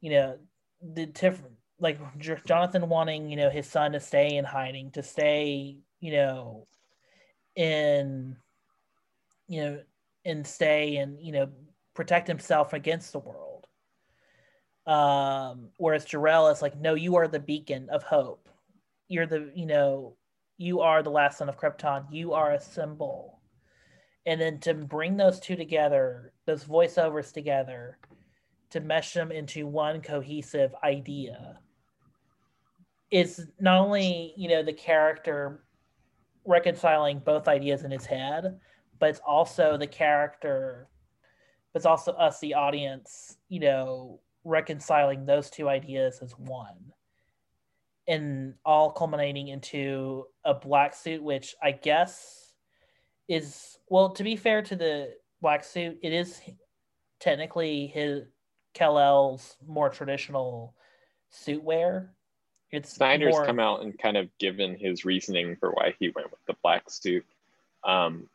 you know, the different like J- Jonathan wanting you know his son to stay in hiding, to stay you know in you know and stay and you know protect himself against the world. Um, whereas Jor-El is like, no, you are the beacon of hope. You're the you know you are the last son of Krypton. You are a symbol. And then to bring those two together, those voiceovers together, to mesh them into one cohesive idea is not only, you know, the character reconciling both ideas in his head, but it's also the character, but it's also us, the audience, you know, reconciling those two ideas as one and all culminating into a black suit, which I guess is well. To be fair to the black suit, it is technically his Kal-El's more traditional suit wear. It's Snyder's more, come out and kind of given his reasoning for why he went with the black suit. Um,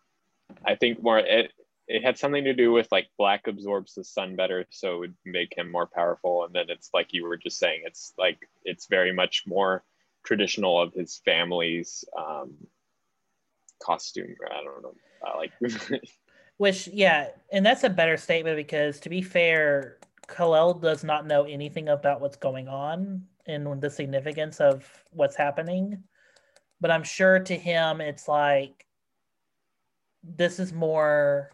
I think more it it had something to do with like black absorbs the sun better, so it would make him more powerful. And then it's like you were just saying, it's like it's very much more traditional of his family's um, costume. I don't know, uh, like Which yeah, and that's a better statement because to be fair, Kal-El does not know anything about what's going on and the significance of what's happening. But I'm sure to him it's like this is more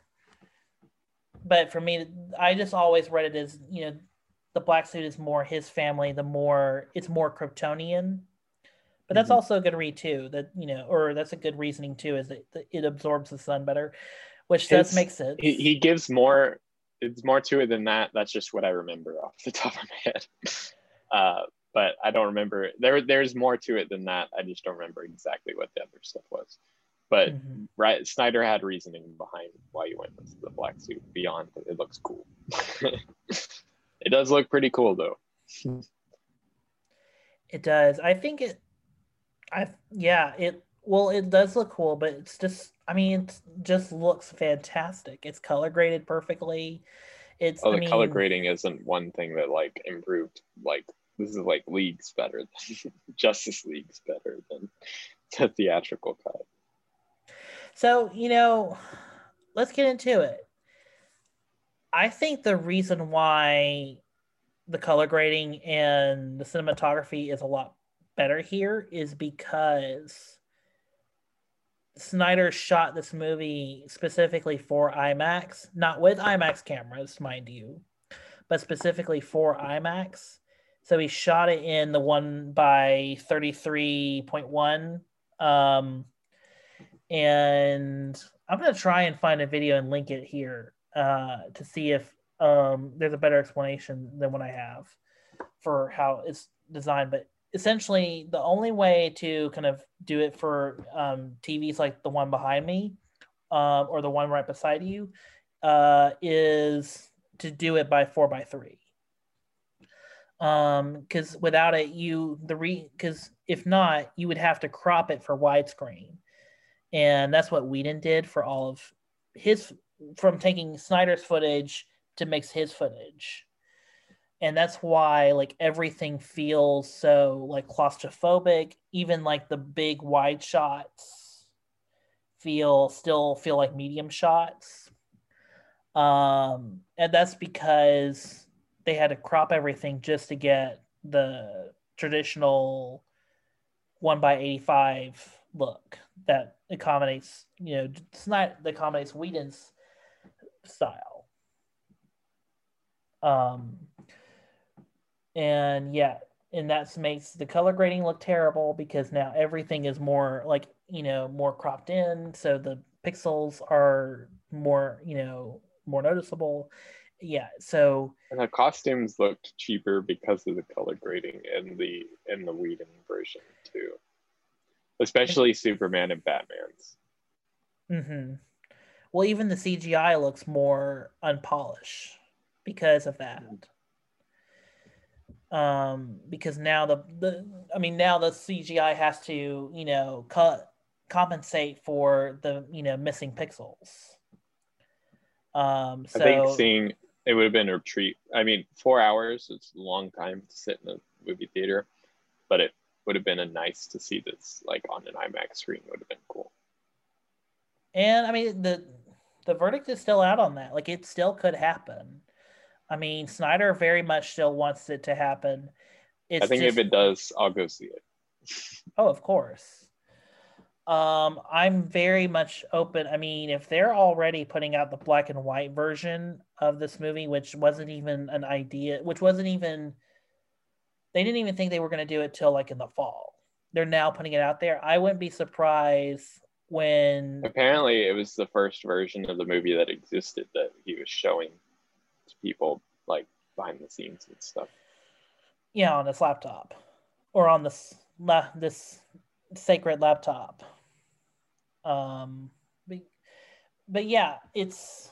but for me I just always read it as, you know, the black suit is more his family, the more it's more Kryptonian. But that's Mhm. also a good read too. That you know, or that's a good reasoning too, is that it absorbs the sun better, which does make sense. he, he gives more it's more to it than that that's just what i remember off the top of my head uh, but i don't remember there there's more to it than that i just don't remember exactly what the other stuff was but Mhm. right snyder had reasoning behind why you went with the black suit beyond it looks cool it does look pretty cool though It does. I think it. I yeah. It well. It does look cool, but it's just. I mean, it just looks fantastic. It's color graded perfectly. It's. oh I the mean, color grading isn't one thing that like improved like this is like leagues better than justice league's better than the theatrical cut So you know, let's get into it. I think the reason why the color grading and the cinematography is a lot better here is because Snyder shot this movie specifically for IMAX, not with IMAX cameras, mind you, but specifically for IMAX. So he shot it in the one by 33.1. Um, and I'm going to try and find a video and link it here uh, to see if um, there's a better explanation than what I have for how it's designed. But essentially, the only way to kind of do it for um, TVs like the one behind me um, or the one right beside you uh, is to do it by four by three. Um, because without it, you the re because if not, you would have to crop it for widescreen, and that's what Whedon did for all of his from taking Snyder's footage to mix his footage. And that's why like everything feels so like claustrophobic, even like the big wide shots feel still feel like medium shots. Um and that's because they had to crop everything just to get the traditional 1 by 85 look that accommodates, you know, it's not that accommodates Whedon's style. Um, and yeah, and that makes the color grading look terrible because now everything is more like you know more cropped in, so the pixels are more you know more noticeable. Yeah, so And the costumes looked cheaper because of the color grading in the in the Whedon version too. Especially Superman and Batman's. mm-hmm well, even the CGI looks more unpolished because of that. Um, because now the the I mean now the CGI has to you know cut compensate for the you know missing pixels. Um, so I think seeing it would have been a treat. I mean, four hours is a long time to sit in a movie theater, but it would have been a nice to see this like on an IMAX screen would have been cool. And I mean the the verdict is still out on that. Like it still could happen. I mean, Snyder very much still wants it to happen. It's I think just, if it does, I'll go see it. Oh, of course. Um, I'm very much open. I mean, if they're already putting out the black and white version of this movie, which wasn't even an idea, which wasn't even they didn't even think they were going to do it till like in the fall. They're now putting it out there. I wouldn't be surprised when Apparently, it was the first version of the movie that existed that he was showing people like behind the scenes and stuff. yeah on this laptop. Or on this la- this sacred laptop. Um but, but yeah it's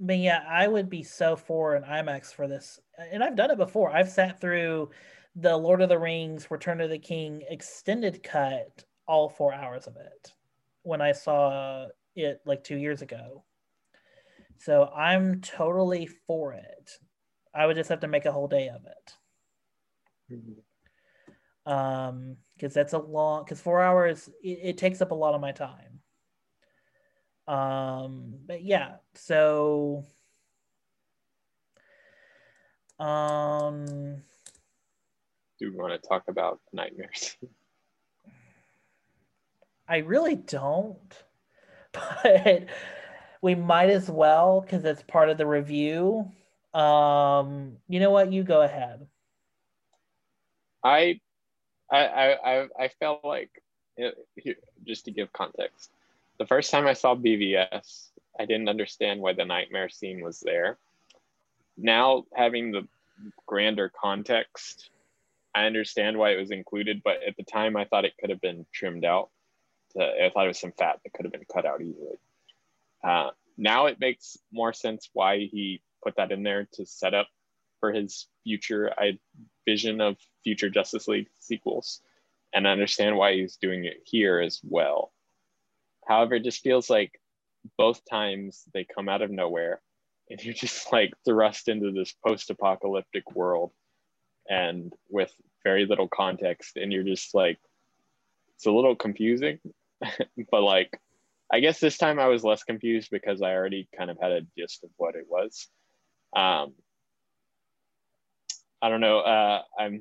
but yeah i would be so for an imax for this. And i've done it before. I've sat through the lord of the rings return of the king extended cut all four hours of it when i saw it like two years ago so i'm totally for it. I would just have to make a whole day of it. Um because that's a long because four hours it, it takes up a lot of my time. Um but yeah so um Do we want to talk about nightmares? i really don't but we might as well because it's part of the review um you know what you go ahead I, I, I, I- felt like, it, here- just to give context, the first time I saw BVS, I didn't understand why the nightmare scene was there. Now, having the grander context, I understand why it was included, but at the time, I thought it could have been trimmed out. I thought it was some fat that could have been cut out easily. Uh, now it makes more sense why he put that in there to set up for his future I, vision of future Justice League sequels, and I understand why he's doing it here as well. However, it just feels like both times they come out of nowhere, and you're just like thrust into this post-apocalyptic world, and with very little context, and you're just like, it's a little confusing, but like, I guess this time I was less confused because I already kind of had a gist of what it was. Um, I don't know. Uh, I'm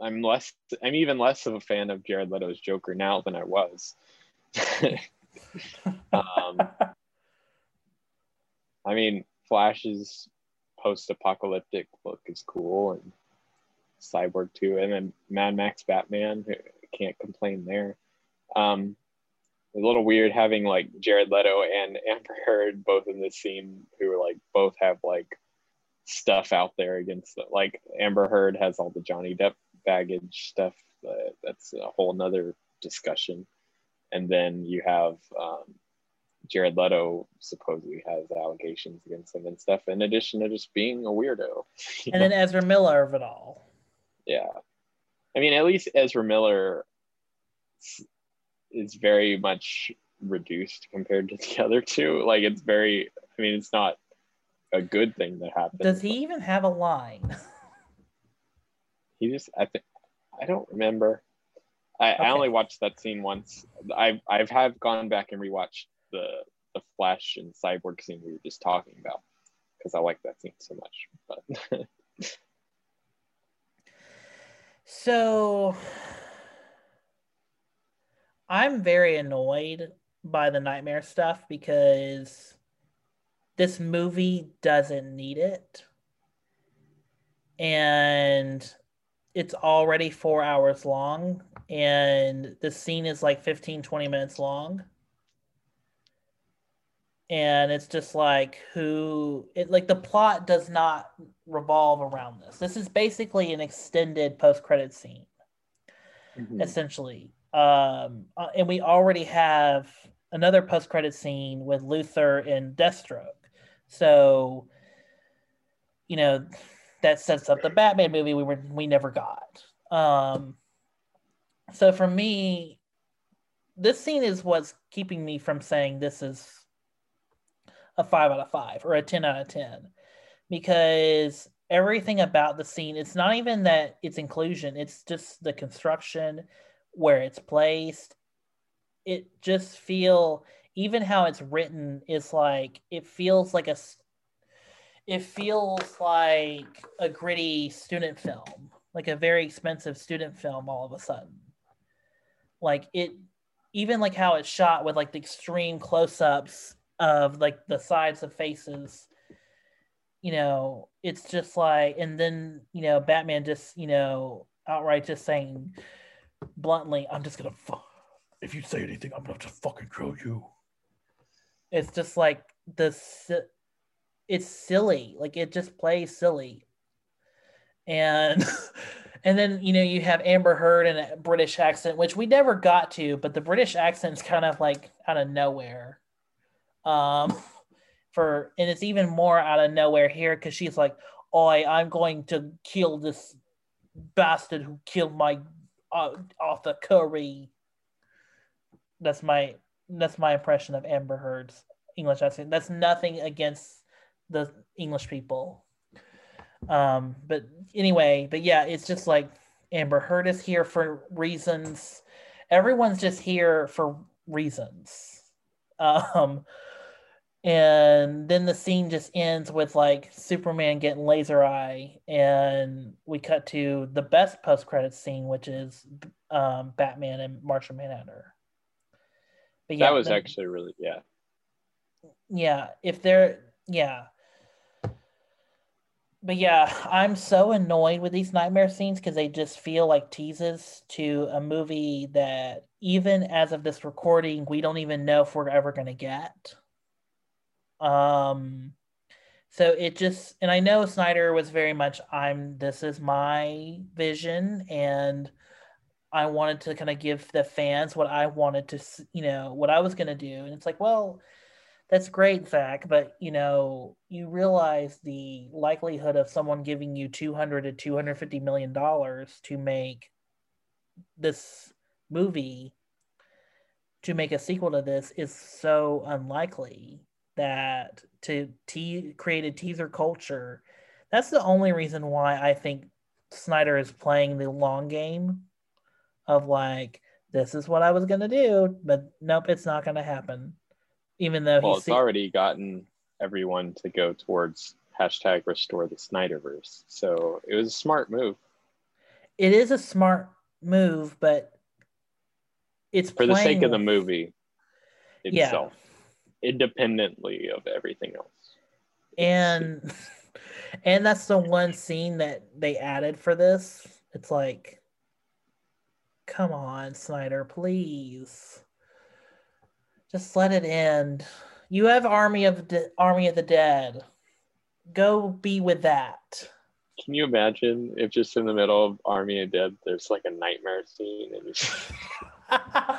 I'm less I'm even less of a fan of Jared Leto's Joker now than I was. um, I mean, Flash's post-apocalyptic look is cool, and Cyborg too, and then Mad Max Batman can't complain there. Um, a little weird having like Jared Leto and Amber Heard both in this scene, who are like both have like stuff out there against the, like Amber Heard has all the Johnny Depp baggage stuff. That's a whole nother discussion. And then you have um, Jared Leto supposedly has allegations against him and stuff. In addition to just being a weirdo. and then ezra miller of it all yeah, I mean, at least Ezra Miller is very much reduced compared to the other two. Like it's very. I mean, it's not a good thing that happened. does he even have a line he just i think i don't remember I, I only watched that scene once i've i've have gone back and rewatched the the flash and cyborg scene we were just talking about because i like that scene so much but So I'm very annoyed by the nightmare stuff because this movie doesn't need it. And it's already four hours long, and the scene is like 15, 20 minutes long. And it's just like who it like the plot does not revolve around this. This is basically an extended post-credit scene mm-hmm. essentially. Um, uh, and we already have another post-credit scene with Luthor and Deathstroke. So, you know, that sets up the Batman movie we were we never got. Um, so for me, this scene is what's keeping me from saying this is a five out of five or a 10 out of 10 because everything about the scene, it's not even that it's inclusion, it's just the construction, where it's placed. It just feel even how it's written is like it feels like a it feels like a gritty student film, like a very expensive student film all of a sudden. Like it even like how it's shot with like the extreme close-ups of like the sides of faces you know it's just like and then you know batman just you know outright just saying bluntly i'm just gonna fu- if you say anything i'm gonna just fucking kill you. It's just like the si- it's silly. Like it just plays silly. And and then you know you have amber heard in a british accent which we never got to but the british accent's kind of like out of nowhere. Um for and it's even more out of nowhere here because she's like oi i'm going to kill this bastard who killed my arthur curry. That's my that's my impression of amber heard's english accent. That's nothing against the english people. Um but anyway but yeah it's just like amber heard is here for reasons. Everyone's just here for reasons. Um and then the scene just ends with like superman getting laser eye and we cut to the best post-credits scene which is um batman and martian manhunter. But that was then- actually really yeah. yeah if they're yeah. But yeah i'm so annoyed with these nightmare scenes because they just feel like teases to a movie that even as of this recording we don't even know if we're ever going to get um so it just and i know snyder was very much i'm this is my vision and i wanted to kind of give the fans what i wanted to you know what i was going to do. And it's like well that's great zach but you know you realize the likelihood of someone giving you 200 to 250 million dollars to make this movie to make a sequel to this is so unlikely that to te- create a teaser culture that's the only reason why i think snyder is playing the long game of like this is what i was going to do but nope it's not going to happen even though Well, he's it's already gotten everyone to go towards hashtag restore the Snyderverse. So it was a smart move it is a smart move but it's for the sake of the movie Yeah. Independently of everything else. and and that's the one scene that they added for this it's like come on snyder please just let it end you have army of the army of the dead go be with that Can you imagine if just in the middle of Army of Dead, there's like a nightmare scene and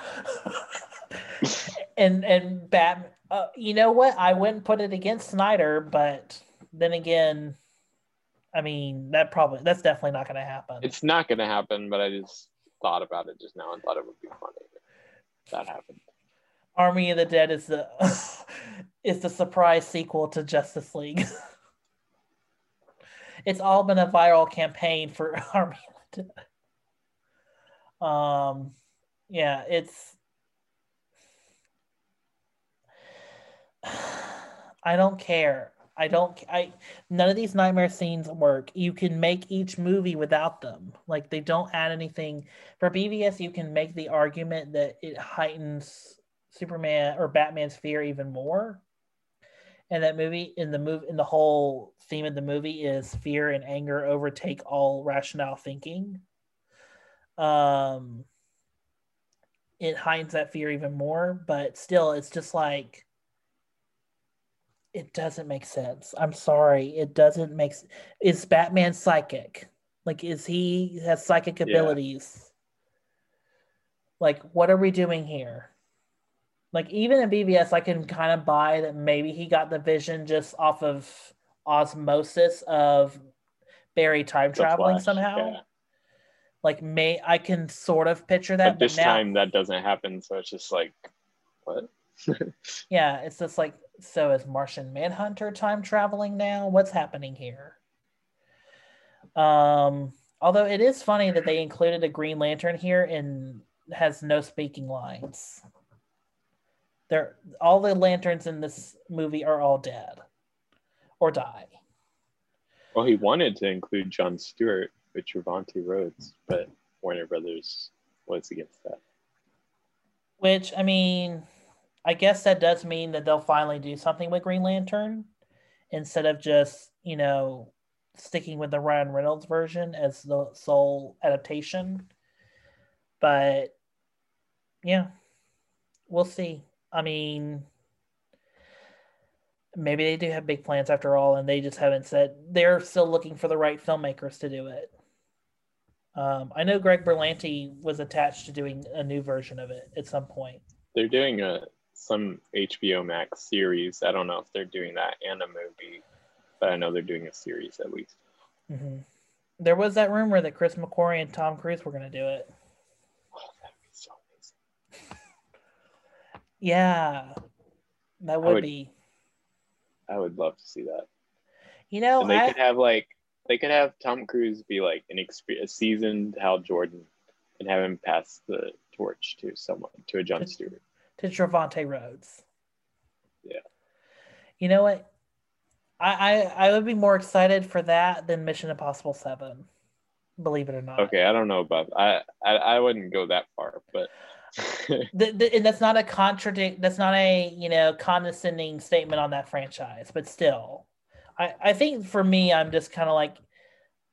and and Batman. Uh, you know what? I wouldn't put it against Snyder, but then again, I mean that probably that's definitely not going to happen. it's not going to happen. But I just thought about it just now and thought it would be funny if that happened. Army of the Dead is the is the surprise sequel to Justice League. it's all been a viral campaign for Army of the Dead. Um, yeah, it's. I don't care. I don't. I none of these nightmare scenes work. You can make each movie without them. Like they don't add anything. For BVS, you can make the argument that it heightens Superman or Batman's fear even more. And that movie in the move in the whole theme of the movie is fear and anger overtake all rationale thinking. Um it heightens that fear even more, but still it's just like it doesn't make sense. I'm sorry. It doesn't make s- is Batman psychic? Like is he has psychic Yeah. abilities? Like what are we doing here? Like even in BVS, I can kind of buy that maybe he got the vision just off of osmosis of Barry time traveling somehow. yeah. Like may I can sort of picture that, But this now, time that doesn't happen. So it's just like, what? yeah, it's just like So is Martian Manhunter time traveling now? What's happening here? Um, although it is funny that they included a Green Lantern here and has no speaking lines. They're all the lanterns in this movie are all dead or die. Well, he wanted to include John Stewart with Trevante Rhodes, but Warner Brothers was against that. Which I mean, I guess that does mean that they'll finally do something with Green Lantern instead of just, you know, sticking with the Ryan Reynolds version as the sole adaptation. But yeah, we'll see. I mean, maybe they do have big plans after all, and they just haven't said they're still looking for the right filmmakers to do it. Um, I know Greg Berlanti was attached to doing a new version of it at some point. They're doing a some HBO Max series. I don't know if they're doing that and a movie, but I know they're doing a series at least. Mm-hmm. There was that rumor that Chris McQuarrie and Tom Cruise were going to do it. Oh, that'd be so amazing. Yeah, that would, would- be. I would love to see that. You know, and they I, could have like they could have Tom Cruise be like an experienced, a seasoned Hal Jordan and have him pass the torch to someone to a John Stewart. To Trevante Rhodes. Yeah. You know what? I, I I would be more excited for that than Mission Impossible Seven. Believe it or not. Okay, I don't know about I I, I wouldn't go that far, but The, the, and that's not a contradict. That's not a you know condescending statement on that franchise, but still, I I think for me, I'm just kind of like,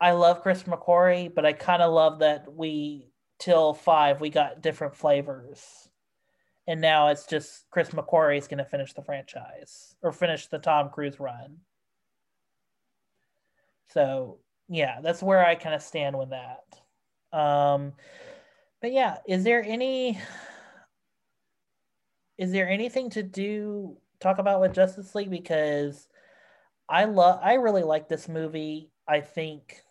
I love Chris McQuarrie, but I kind of love that we till five we got different flavors, and now it's just Chris McQuarrie is going to finish the franchise or finish the Tom Cruise run. So yeah, that's where I kind of stand with that. Um, but yeah, is there any is there anything to do talk about with Justice League because I love I really like this movie. I think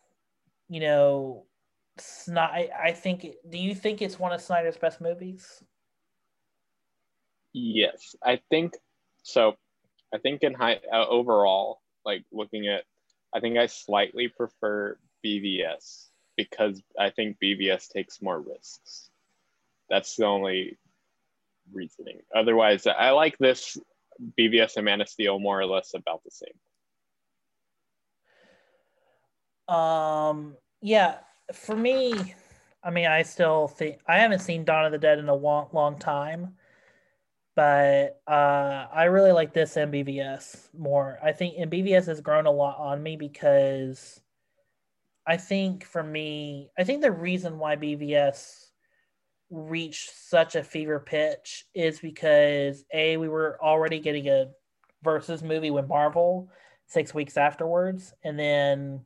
you know I, I think do you think it's one of Snyder's best movies? Yes, I think so. I think in high uh, overall, like looking at, I think I slightly prefer BVS because I think BVS takes more risks. That's the only reasoning. Otherwise, I like this BVS and Man of Steel more or less about the same. Um yeah, for me, I mean I still think I haven't seen Dawn of the Dead in a long, long time. But uh, I really like this MBVS more. I think MBVS has grown a lot on me because I think for me, I think the reason why BVS reached such a fever pitch is because A, we were already getting a versus movie with Marvel six weeks afterwards. And then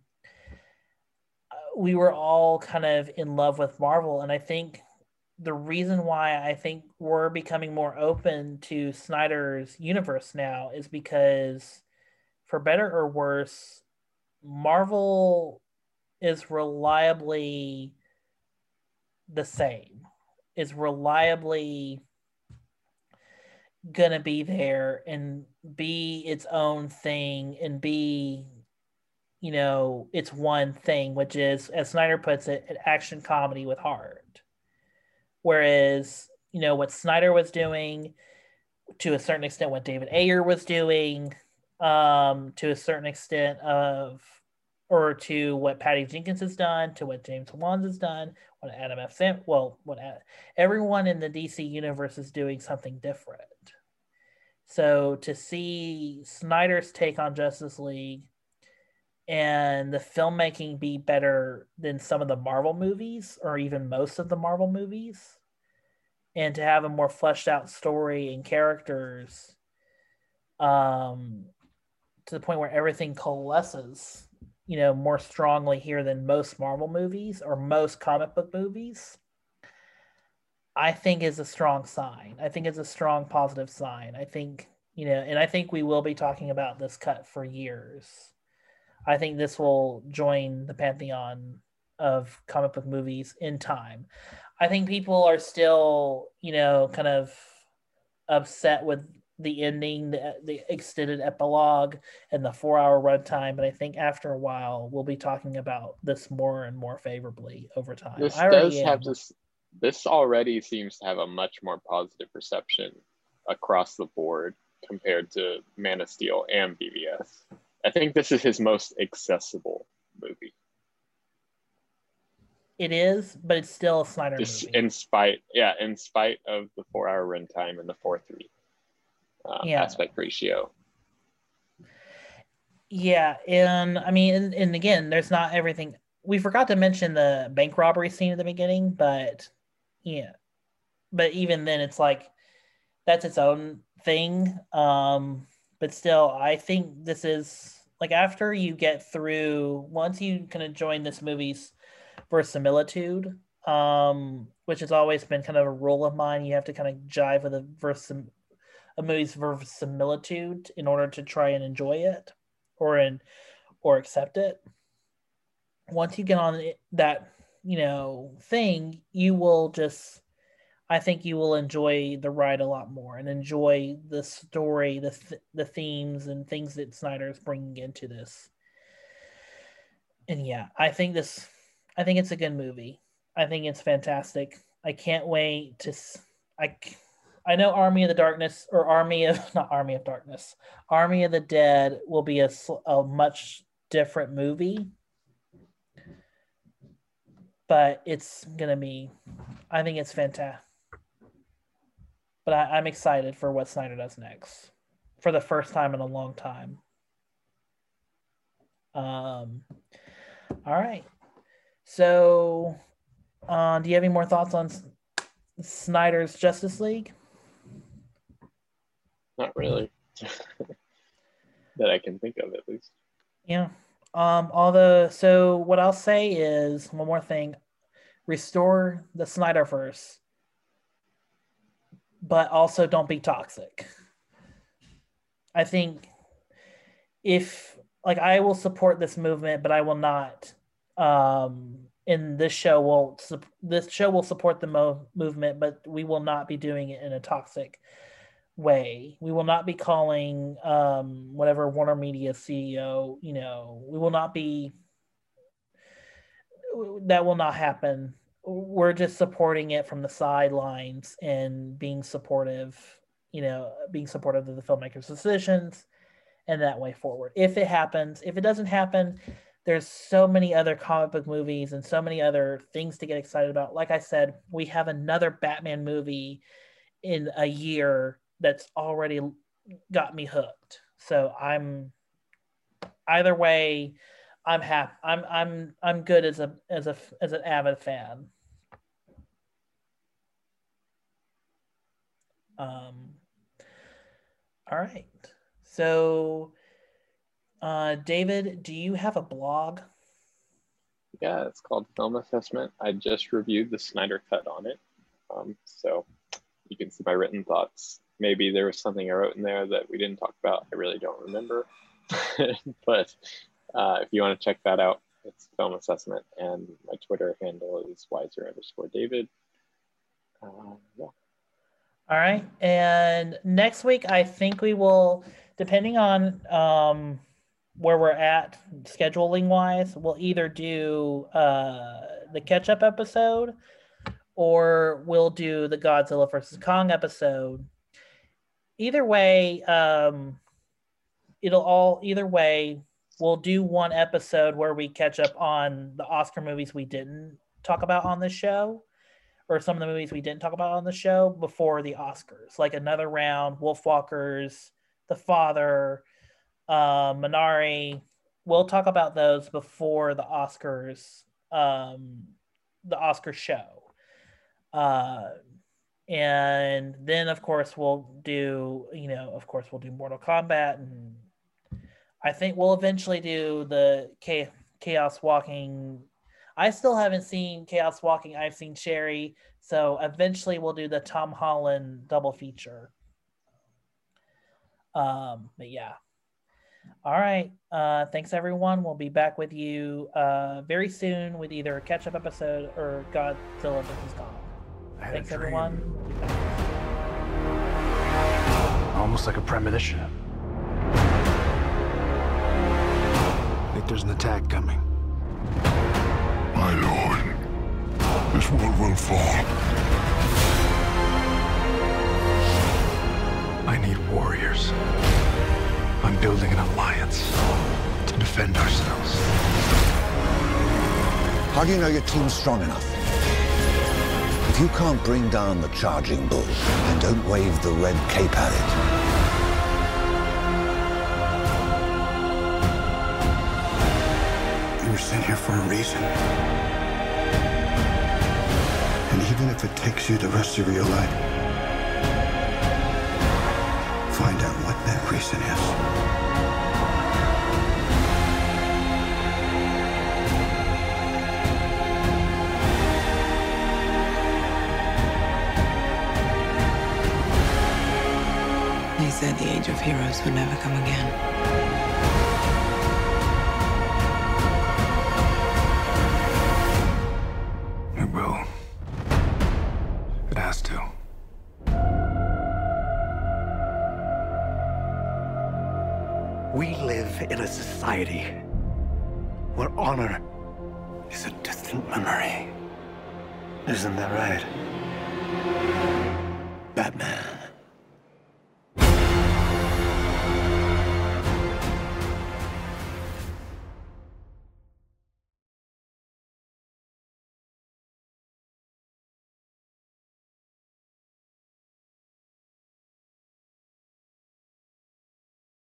uh, we were all kind of in love with Marvel. And I think the reason why I think we're becoming more open to Snyder's universe now is because, for better or worse, Marvel is reliably the same, is reliably gonna be there and be its own thing and be you know its one thing which is as snyder puts it an action comedy with heart Whereas, you know, what Snyder was doing, to a certain extent, what David Ayer was doing, um, to a certain extent of, or to what Patty Jenkins has done, to what James Wan has done, what Adam F. Sam, well, what everyone in the DC universe is doing something different. So to see Snyder's take on Justice League and the filmmaking be better than some of the Marvel movies or even most of the Marvel movies and to have a more fleshed out story and characters um to the point where everything coalesces you know more strongly here than most Marvel movies or most comic book movies I think is a strong sign. I think it's a strong positive sign. I think, you know, and I think we will be talking about this cut for years. I think this will join the pantheon of comic book movies in time. I think people are still, you know, kind of upset with the ending, the, the extended epilogue, and the four hour runtime. But I think after a while, we'll be talking about this more and more favorably over time. This does have this. This already seems to have a much more positive reception across the board compared to Man of Steel and BVS. I think this is his most accessible movie, It is, but it's still a Snyder just movie. in spite, yeah, in spite of the four-hour runtime and the four-three uh, Yeah. aspect ratio. Yeah, and I mean, and, and again, there's not everything. We forgot to mention the bank robbery scene at the beginning, but yeah, but even then, it's like that's its own thing. Um, but still, I think this is like after you get through, once you kind of join this movie's verisimilitude, um, which has always been kind of a rule of mine, you have to kind of jive with a versim a movie's verisimilitude in order to try and enjoy it or in or accept it. Once you get on that you know thing you will just i think you will enjoy the ride a lot more and enjoy the story the th- the themes and things that snyder is bringing into this and yeah i think this i think it's a good movie i think it's fantastic i can't wait to I, I know Army of the Darkness or Army of not Army of Darkness, Army of the Dead will be a, a much different movie, but it's gonna be. I think it's fantastic. But I, I'm excited for what Snyder does next, for the first time in a long time. Um. All right. So, uh, do you have any more thoughts on S- Snyder's Justice League? Not really, that I can think of at least. Yeah. Um, although, so what I'll say is one more thing restore the Snyderverse, but also don't be toxic. I think if, like, I will support this movement, but I will not. Um, in this show will this show will support the mo- movement, but we will not be doing it in a toxic way. We will not be calling um, whatever Warner Media CEO, you know, we will not be, that will not happen. We're just supporting it from the sidelines and being supportive, you know, being supportive of the filmmakers' decisions and that way forward. If it happens, if it doesn't happen, there's so many other comic book movies and so many other things to get excited about. Like I said, we have another Batman movie in a year that's already got me hooked. So I'm either way, I'm happy. I'm I'm I'm good as a as a as an avid fan. Um. All right. So, uh, David, do you have a blog? Yeah, it's called Film Assessment. I just reviewed the Snyder Cut on it, um, so you can see my written thoughts. Maybe there was something I wrote in there that we didn't talk about. I really don't remember, but uh, if you want to check that out, it's Film Assessment, and my Twitter handle is weiser underscore David. Uh, yeah. All right. And next week, I think we will, depending on um, where we're at scheduling wise, we'll either do uh, the catch up episode or we'll do the Godzilla versus Kong episode. Either way, um, it'll all, either way, we'll do one episode where we catch up on the Oscar movies we didn't talk about on the show or some of the movies we didn't talk about on the show before the Oscars, like another round, Wolfwalkers, The Father, uh, Minari. We'll talk about those before the Oscars, um, the Oscar show. Uh, and then, of course, we'll do, you know, of course, we'll do Mortal Kombat. And I think we'll eventually do the Chaos Walking I still haven't seen Chaos Walking. I've seen Cherry. So eventually we'll do the Tom Holland double feature. Um, but yeah. All right. Uh, thanks everyone. We'll be back with you uh, very soon with either a catch up episode or Godzilla vs. Kong. Thanks everyone. We'll be back. Almost like a premonition. I think there's an attack coming. My lord, this world will fall. I need warriors. I'm building an alliance to defend ourselves. How do you know your team's strong enough? If you can't bring down the charging bull, then don't wave the red cape at You here for a reason. And even if it takes you the rest of your life, find out what that reason is. They said the age of heroes would never come again. Distant memory. Isn't that right? Batman.